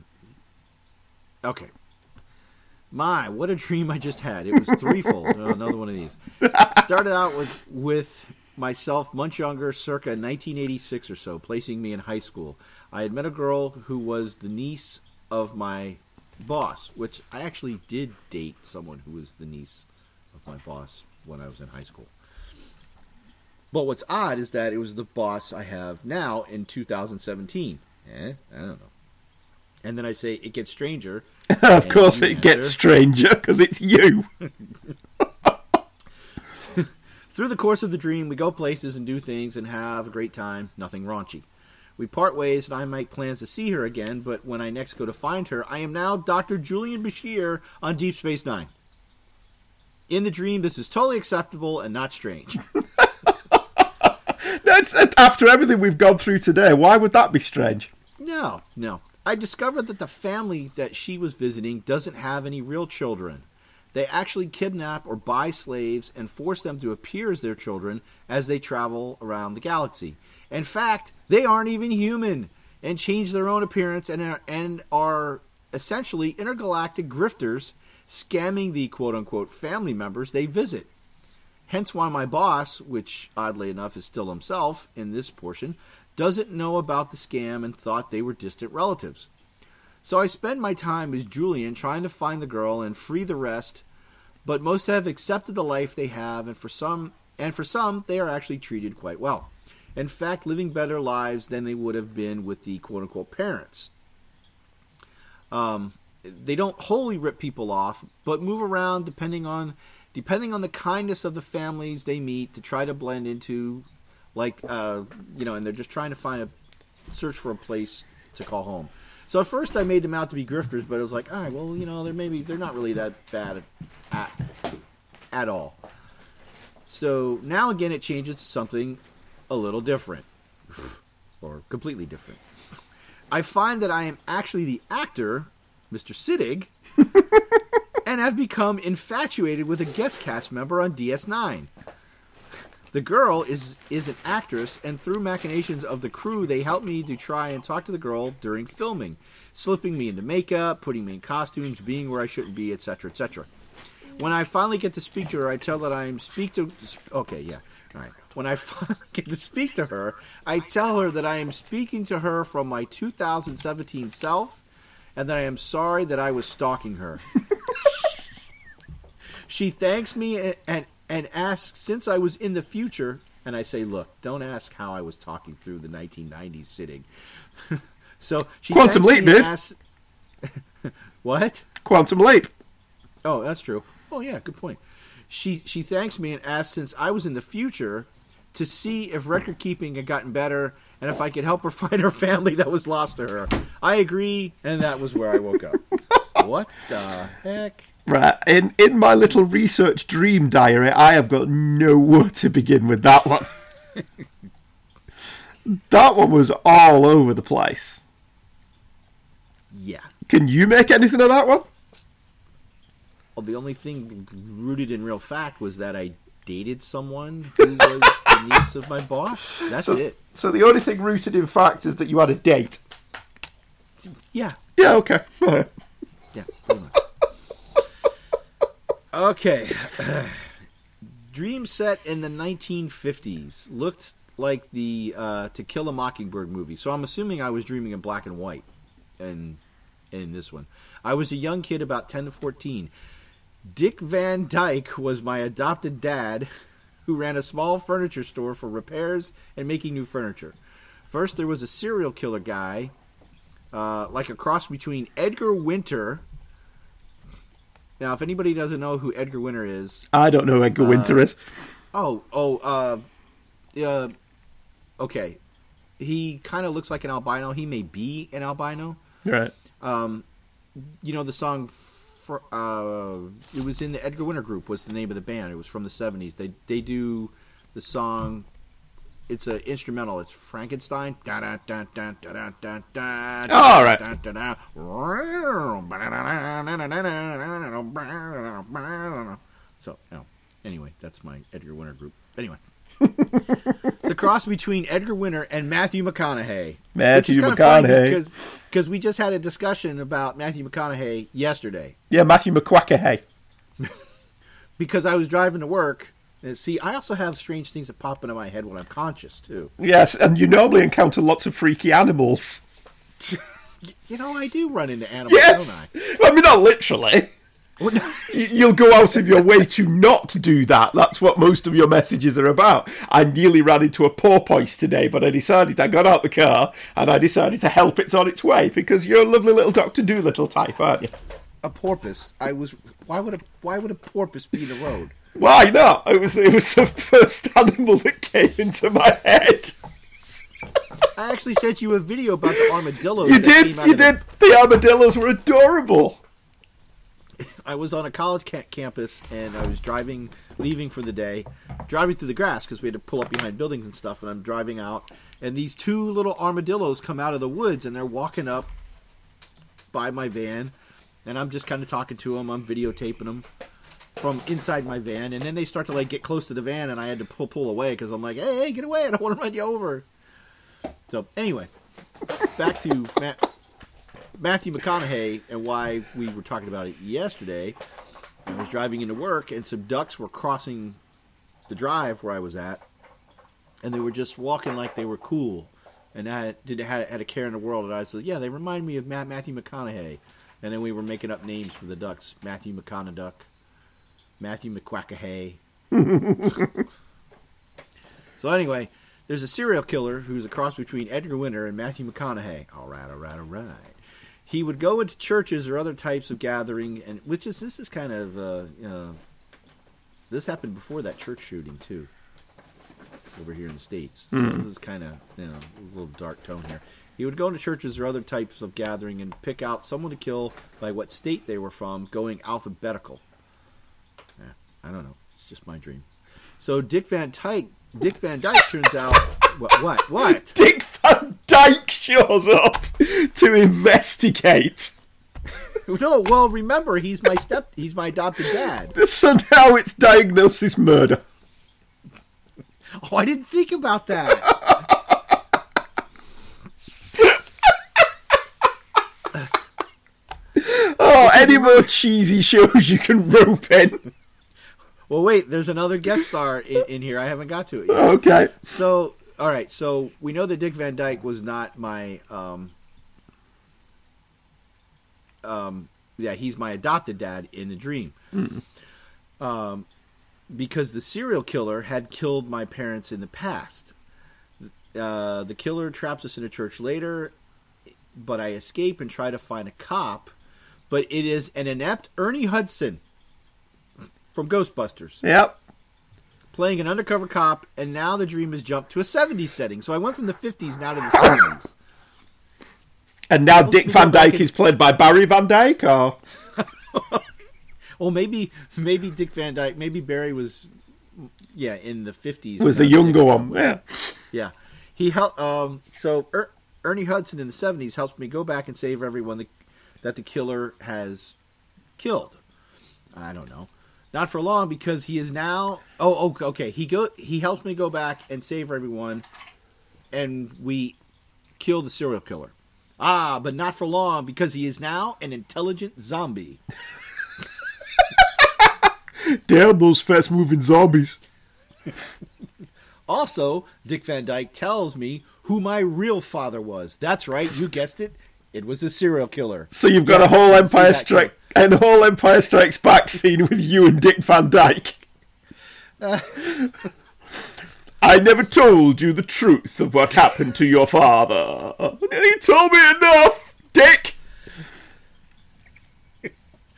okay. My, what a dream I just had. It was threefold. *laughs* Oh, another one of these. Started out with, with myself much younger, circa 1986 or so, placing me in high school. I had met a girl who was the niece of my boss, which I actually did date someone who was the niece of my boss when I was in high school. But what's odd is that it was the boss I have now in 2017. Eh, I don't know. And then I say it gets stranger. *laughs* of course, it gets stranger because it's you. *laughs* Through the course of the dream, we go places and do things and have a great time, nothing raunchy. We part ways and I make plans to see her again, but when I next go to find her, I am now Dr. Julian Bashir on Deep Space Nine. In the dream, this is totally acceptable and not strange. *laughs* That's after everything we've gone through today. Why would that be strange? No, no. I discovered that the family that she was visiting doesn't have any real children. They actually kidnap or buy slaves and force them to appear as their children as they travel around the galaxy. In fact, they aren't even human and change their own appearance and are, and are essentially intergalactic grifters scamming the quote unquote family members they visit. Hence why my boss, which oddly enough is still himself in this portion, doesn't know about the scam and thought they were distant relatives. So I spend my time as Julian trying to find the girl and free the rest, but most have accepted the life they have and for some and for some they are actually treated quite well. In fact, living better lives than they would have been with the quote unquote parents. Um, they don't wholly rip people off, but move around depending on depending on the kindness of the families they meet to try to blend into like uh, you know, and they're just trying to find a search for a place to call home. So at first I made them out to be grifters, but it was like, all right, well, you know, they're maybe they're not really that bad at at, at all. So now again, it changes to something a little different, or completely different. I find that I am actually the actor, Mr. Siddig, *laughs* and have become infatuated with a guest cast member on DS9. The girl is is an actress, and through machinations of the crew, they help me to try and talk to the girl during filming, slipping me into makeup, putting me in costumes, being where I shouldn't be, etc., etc. When I finally get to speak to her, I tell that I am speak to. Okay, yeah, all right. When I *laughs* finally get to speak to her, I tell her that I am speaking to her from my 2017 self, and that I am sorry that I was stalking her. *laughs* She thanks me and, and and asks since I was in the future, and I say, look, don't ask how I was talking through the 1990s sitting. *laughs* so she Quantum Leap, dude. asks- *laughs* what? Quantum leap. Oh, that's true. Oh yeah, good point. She she thanks me and asks since I was in the future to see if record keeping had gotten better and if I could help her *laughs* find her family that was lost to her. I agree, and that was where I woke up. what the heck? Right. In in my little research dream diary, I have got nowhere to begin with that one. *laughs* That one was all over the place. Yeah. Can you make anything of that one? Well, the only thing rooted in real fact was that I dated someone who was the *laughs* niece of my boss. That's So, it. so the only thing rooted in fact is that you had a date. Yeah. Yeah, okay. Yeah. Okay. *sighs* Dream set in the 1950s looked like the uh, To Kill a Mockingbird movie. So I'm assuming I was dreaming in black and white in in this one. I was a young kid about 10 to 14. Dick Van Dyke was my adopted dad *laughs* who ran a small furniture store for repairs and making new furniture. First, there was a serial killer guy, uh, like a cross between Edgar Winter. Now, if anybody doesn't know who Edgar Winter is, I don't know who Edgar Winter is. oh, oh, uh, uh, okay, he kind of looks like an albino. He may be an albino. Right. Um, you know the song for, uh, it was in the Edgar Winter group was the name of the band. It was from the 70s. They they do the song it's an instrumental. It's Frankenstein. Da, da, da, da, da, da, da, da, all right. da, da, da. So, you know, anyway, that's my Edgar Winter group. Anyway. *laughs* it's a cross between Edgar Winter and Matthew McConaughey. Matthew which is kinda funny McConaughey. Because, because we just had a discussion about Matthew McConaughey yesterday. Yeah, Matthew McQuackerhay. *laughs* Because I was driving to work. And see, I also have strange things that pop into my head when I'm conscious, too. Yes, and you normally encounter lots of freaky animals. *laughs* You know, I do run into animals, Yes! I mean, not literally. *laughs* You- You'll go out of your way to not do that. That's what most of your messages are about. I nearly ran into a porpoise today, but I decided I got out the car and I decided to help it on its way because you're a lovely little Doctor Doolittle type, aren't you? a porpoise. I was. Why would a Why would a porpoise be in the road? Why not? It was it was the first animal that came into my head. I actually sent you a video about the armadillos. You did, you of the- did. The armadillos were adorable. I was on a college ca- campus and I was driving, leaving for the day, driving through the grass because we had to pull up behind buildings and stuff. And I'm driving out, and these two little armadillos come out of the woods and they're walking up by my van, and I'm just kind of talking to them. I'm videotaping them from inside my van, and then they start to like get close to the van, and I had to pull pull away because I'm like, hey, hey, get away! I don't want to run you over. So anyway, back to Matt. Matthew McConaughey and why we were talking about it yesterday. I was driving into work and some ducks were crossing the drive where I was at, and they were just walking like they were cool, and I didn't had, had a care in the world. And I said, "Yeah, they remind me of Matt, Matthew McConaughey." And then we were making up names for the ducks: Matthew McConauduck, Matthew McQuackahay. *laughs* so anyway, there's a serial killer who's a cross between Edgar Winter and Matthew McConaughey. All right, all right, all right. He would go into churches or other types of gathering, and which is this is kind of uh, uh, this happened before that church shooting too, over here in the states. So this is kind of you know a little dark tone here. He would go into churches or other types of gathering and pick out someone to kill by what state they were from, going alphabetical. I don't know. It's just my dream. So Dick Van Dyke, Dick Van Dyke turns out what what what? Dick Van Dyke shows up to investigate. *laughs* No, well, remember he's my step, he's my adopted dad. *laughs* So now it's diagnosis murder. Oh, I didn't think about that. *laughs* Oh, any more cheesy shows you can rope in? Well, wait, there's another guest star in, in here. I haven't got to it yet. Okay. So, all right. So we know that Dick Van Dyke was not my, um, um, yeah, he's my adopted dad in the dream. Um, because the serial killer had killed my parents in the past. Uh, the killer traps us in a church later, but I escape and try to find a cop. But it is an inept Ernie Hudson from Ghostbusters Yep. playing an undercover cop, and now the dream has jumped to a 70s setting. So I went from the 50s now to the 70s. And now Dick Van Dyke in- is played by Barry Van Dyke, or *laughs* Well, maybe maybe Dick Van Dyke, maybe Barry was, yeah, in the 50s. was the younger one? Yeah. Yeah. he helped. Um, so er- Ernie Hudson in the seventies helped me go back and save everyone that, that the killer has killed. I don't know. Not for long because he is now. Oh, oh, okay. He go. He helps me go back and save everyone, and we kill the serial killer. Ah, but not for long because he is now an intelligent zombie. *laughs* Damn those fast moving zombies. Also, Dick Van Dyke tells me who my real father was. That's right, you guessed it. It was a serial killer. So you've got Yeah, a whole I can see Empire Strike and a whole Empire Strikes Back scene with you and Dick Van Dyke. *laughs* I never told you the truth of what happened to your father. You told me enough, Dick.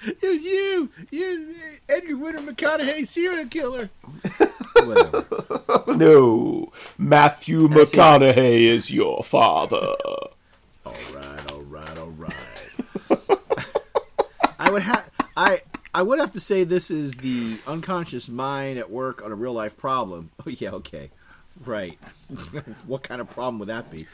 It was you. You're Edgar Winter McConaughey serial killer. Whatever. No, Matthew McConaughey is your father. All right, all right, all right. I would have I I would have to say this is the unconscious mind at work on a real life problem. *laughs* Oh yeah, okay. Right. *laughs* what kind of problem would that be?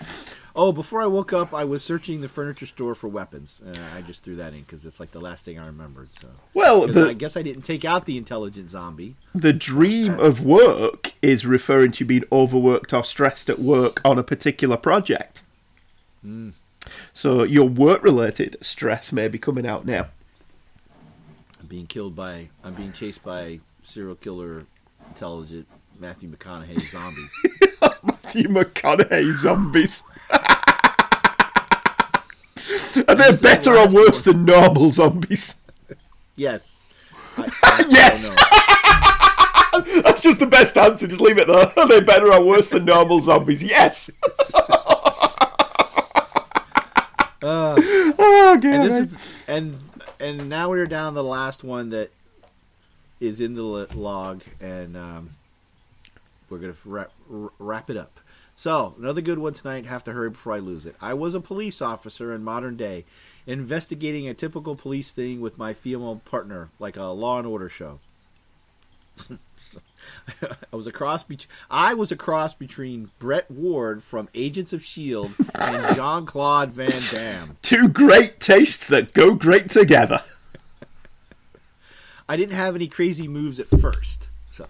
Oh, before I woke up, I was searching the furniture store for weapons. Uh, I just threw that in because it's like the last thing I remembered. So, well, the, I guess I didn't take out the intelligent zombie. the dream of work is referring to being overworked or stressed at work on a particular project. So your work related stress may be coming out now. I'm being killed by. I'm being chased by serial killer, intelligent Matthew McConaughey zombies. *laughs* Matthew McConaughey zombies. *laughs* Are they better or worse one? than normal zombies? yes. I, I *laughs* Yes! know. That's just the best answer. Just leave it there. Are they better or worse than normal zombies? Yes. Uh, oh, God. and this is and and now we're down the last one that is in the log, and um, we're gonna wrap, wrap it up. So another good one tonight. Have to hurry before I lose it. I was a police officer in modern day, investigating a typical police thing with my female partner, like a Law and Order show. *laughs* *laughs* I was a cross. Be- I was a cross between Brett Ward from Agents of Shield and Jean Claude Van Damme. Two great tastes that go great together. I didn't have any crazy moves at first. So,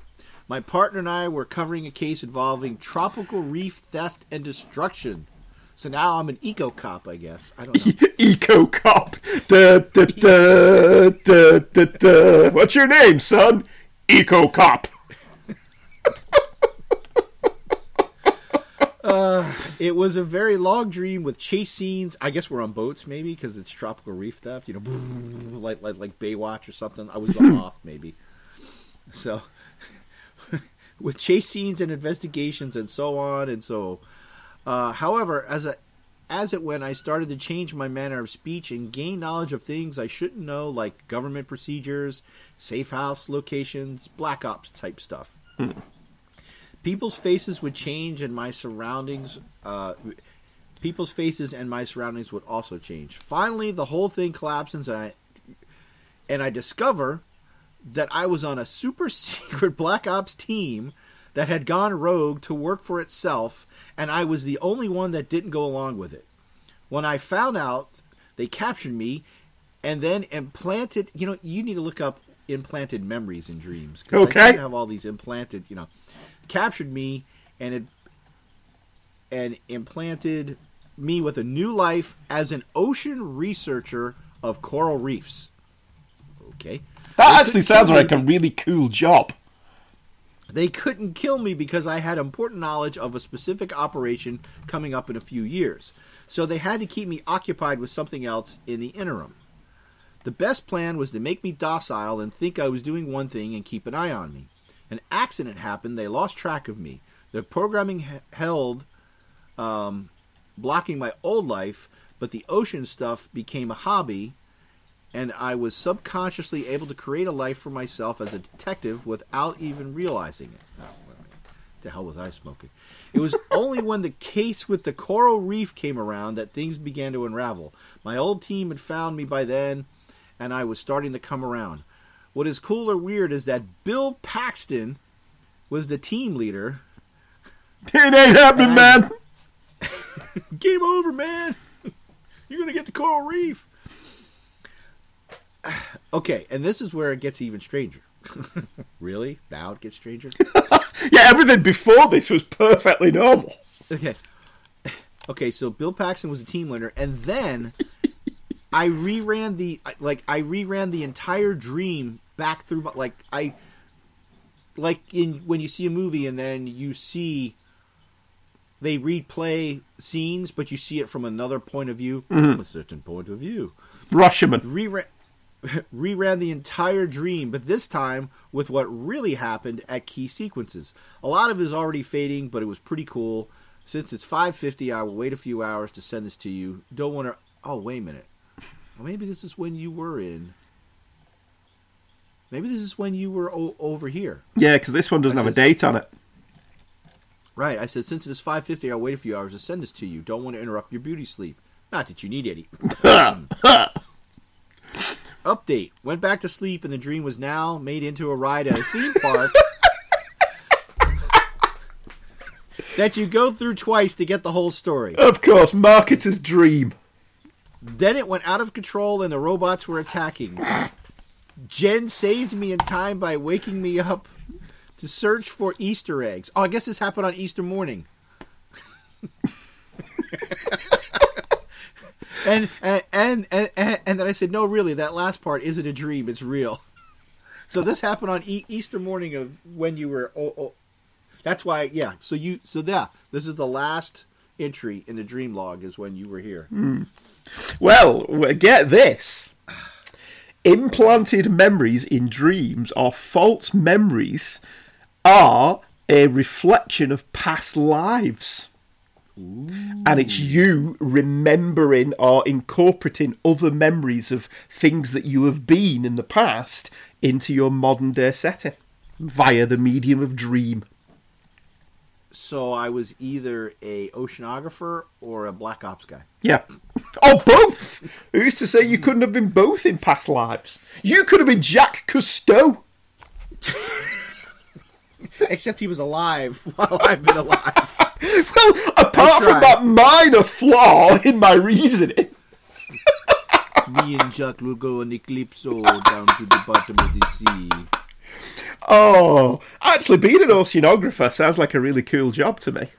my partner and I were covering a case involving tropical reef theft and destruction. So now I'm an eco cop, I guess. I don't know. *laughs* Eco cop. Da, da, da, da, da, da. What's your name, son? Eco cop. It was a very long dream with chase scenes. I guess we're on boats, maybe because it's tropical reef theft. You know, *laughs* like like like Baywatch or something. I was *clears throat* off, maybe. So, *laughs* with chase scenes and investigations and so on and so. Uh, however, as a as it went, I started to change my manner of speech and gain knowledge of things I shouldn't know, like government procedures, safe house locations, black ops type stuff. People's faces would change, and my surroundings. Uh, people's faces and my surroundings would also change. Finally, the whole thing collapses, and I, and I discover that I was on a super *laughs* secret Black Ops team that had gone rogue to work for itself, and I was the only one that didn't go along with it. When I found out, they captured me and then implanted. You know, you need to look up implanted memories and dreams. 'cause I Okay. to have all these implanted. You know, captured me and it and implanted me with a new life as an ocean researcher of coral reefs. Okay. That They actually sounds like a really cool job. they couldn't kill me because I had important knowledge of a specific operation coming up in a few years. So they had to keep me occupied with something else in the interim. The best plan was to make me docile and think I was doing one thing and keep an eye on me. An accident happened, they lost track of me. The programming h- held um, blocking my old life, but the ocean stuff became a hobby and I was subconsciously able to create a life for myself as a detective without even realizing it. Oh, the hell was I smoking? It was *laughs* only when the case with the coral reef came around that things began to unravel. My old team had found me by then, and I was starting to come around. What is cool or weird is that Bill Paxton was the team leader, It ain't happening, man. *laughs* Game over, man. You're gonna get the coral reef. *sighs* Okay, and this is where it gets even stranger. *laughs* really? Now it gets stranger? *laughs* Yeah, everything before this was perfectly normal. Okay. *sighs* Okay, so Bill Paxton was a team leader, and then I reran the like I reran the entire dream back through my- like I like in when you see a movie and then you see they replay scenes, but you see it from another point of view, from a certain point of view. Rashomon. Reran *laughs* reran the entire dream, but this time with what really happened at key sequences. A lot of it is already fading, but it was pretty cool. Since it's 5:50, I will wait a few hours to send this to you. Don't want to. Oh, wait a minute. Well, maybe this is when you were in. Maybe this is when you were o- over here. Yeah, because this one doesn't I have a date on it. Right. I said since it is 5:50, I'll wait a few hours to send this to you. Don't want to interrupt your beauty sleep. Not that you need any. *laughs* Update. Went back to sleep and the dream was now made into a ride at a theme *laughs* park. that you go through twice to get the whole story. Of course, marketer's dream. Then it went out of control and the robots were attacking. *laughs* Jen saved me in time by waking me up to search for Easter eggs. Oh, I guess this happened on Easter morning. *laughs* and, and and and and then I said, "No, really, that last part isn't a dream; it's real." So this happened on e- Easter morning of when you were. Oh, oh, that's why, yeah. So you, so yeah, this is the last entry in the dream log is when you were here. Hmm. Well, get this. Implanted memories in dreams or false memories are a reflection of past lives. And it's you remembering or incorporating other memories of things that you have been in the past into your modern day setting via the medium of dream. So I was either a oceanographer or a black ops guy. Yeah. Oh, both! Who's to say you couldn't have been both in past lives? You could have been Jack Cousteau. *laughs* Except he was alive *laughs* while I've been alive. *laughs* Well, apart from that minor flaw in my reasoning. Me and Jack will go on Calypso down to the bottom of the sea. Oh, actually, being an oceanographer sounds like a really cool job to me.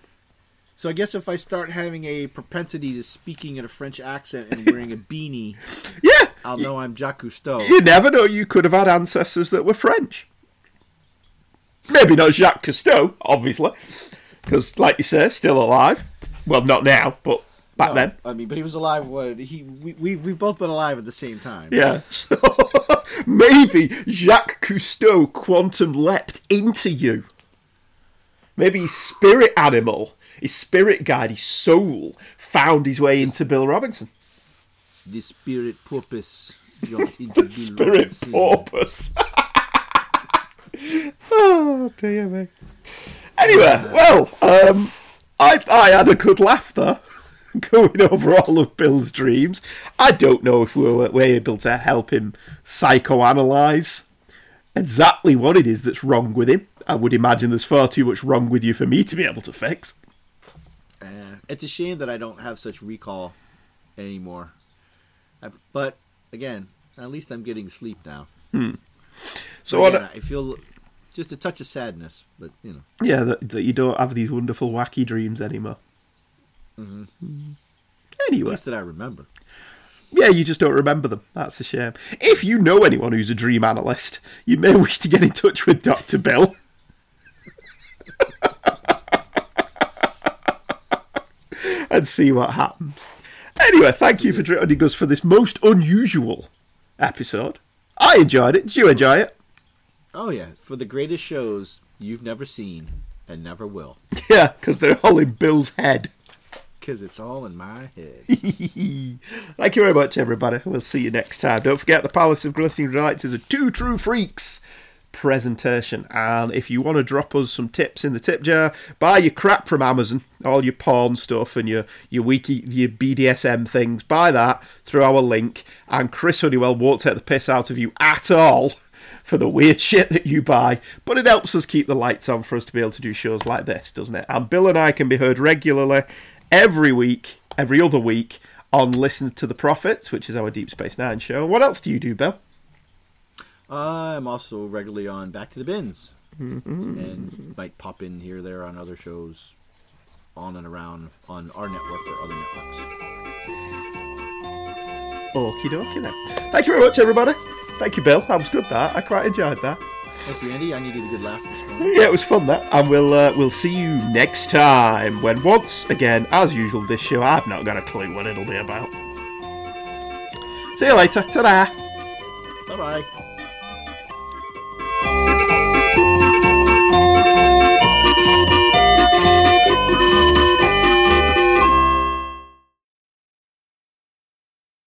So I guess if I start having a propensity to speaking in a French accent and wearing a *laughs* beanie, Yeah, I'll know I'm Jacques Cousteau. you never know. You could have had ancestors that were French. Maybe not Jacques Cousteau, obviously, because, like you say, still alive. Well, not now, but back No, then. I mean, but he was alive. When he we, we we've both been alive at the same time. Yeah. So *laughs* maybe Jacques Cousteau quantum leapt into you. Maybe his spirit animal, his spirit guide, his soul found his way into Bill Robinson. The spirit porpoise jumped *laughs* into Bill Spirit Robinson. porpoise. *laughs* oh dear me. Anyway, well, um, I I had a good laugh there, *laughs* going over all of Bill's dreams. I don't know if we were, were able to help him psychoanalyze exactly what it is that's wrong with him. I would imagine there's far too much wrong with you for me to be able to fix. Uh, it's a shame that I don't have such recall anymore. I, but again, at least I'm getting sleep now. So on, Again, I feel just a touch of sadness, but you know. yeah, that, that you don't have these wonderful wacky dreams anymore. Mm-hmm. Mm. Anyway. At least that I remember. Yeah, you just don't remember them. That's a shame. If you know anyone who's a dream analyst, you may *laughs* wish to get in touch with Dr. Bill. *laughs* and see what happens. Anyway, thank you for joining us for this most unusual episode. I enjoyed it. Did you enjoy it? Oh yeah, for the greatest shows you've never seen and never will, *laughs* Yeah, because they're all in Bill's head. Because it's all in my head. *laughs* Thank you very much, everybody. We'll see you next time. Don't forget, The Palace of Glistening Delights is a Two True Freaks presentation. And if you want to drop us some tips in the tip jar, buy your crap from Amazon, all your porn stuff and your, your wiki, your BDSM things, buy that through our link. And Chris Honeywell won't take the piss out of you at all for the weird shit that you buy, but it helps us keep the lights on for us to be able to do shows like this, doesn't it? And Bill and I can be heard regularly every week every other week on Listen to the Prophets, which is our Deep Space Nine show. What else do you do, Bill? I'm also regularly on Back to the Bins, mm-hmm. and might pop in here or there on other shows, on and around on our network or other networks. Okie dokie then. Thank you very much, everybody. Thank you, Bill. That was good. That I quite enjoyed that. Thank you, Andy. I needed a good laugh this morning. Yeah, it was fun that, and we'll uh, we'll see you next time when once again, as usual, this show I've not got a clue what it'll be about. See you later. Ta-da. Bye bye.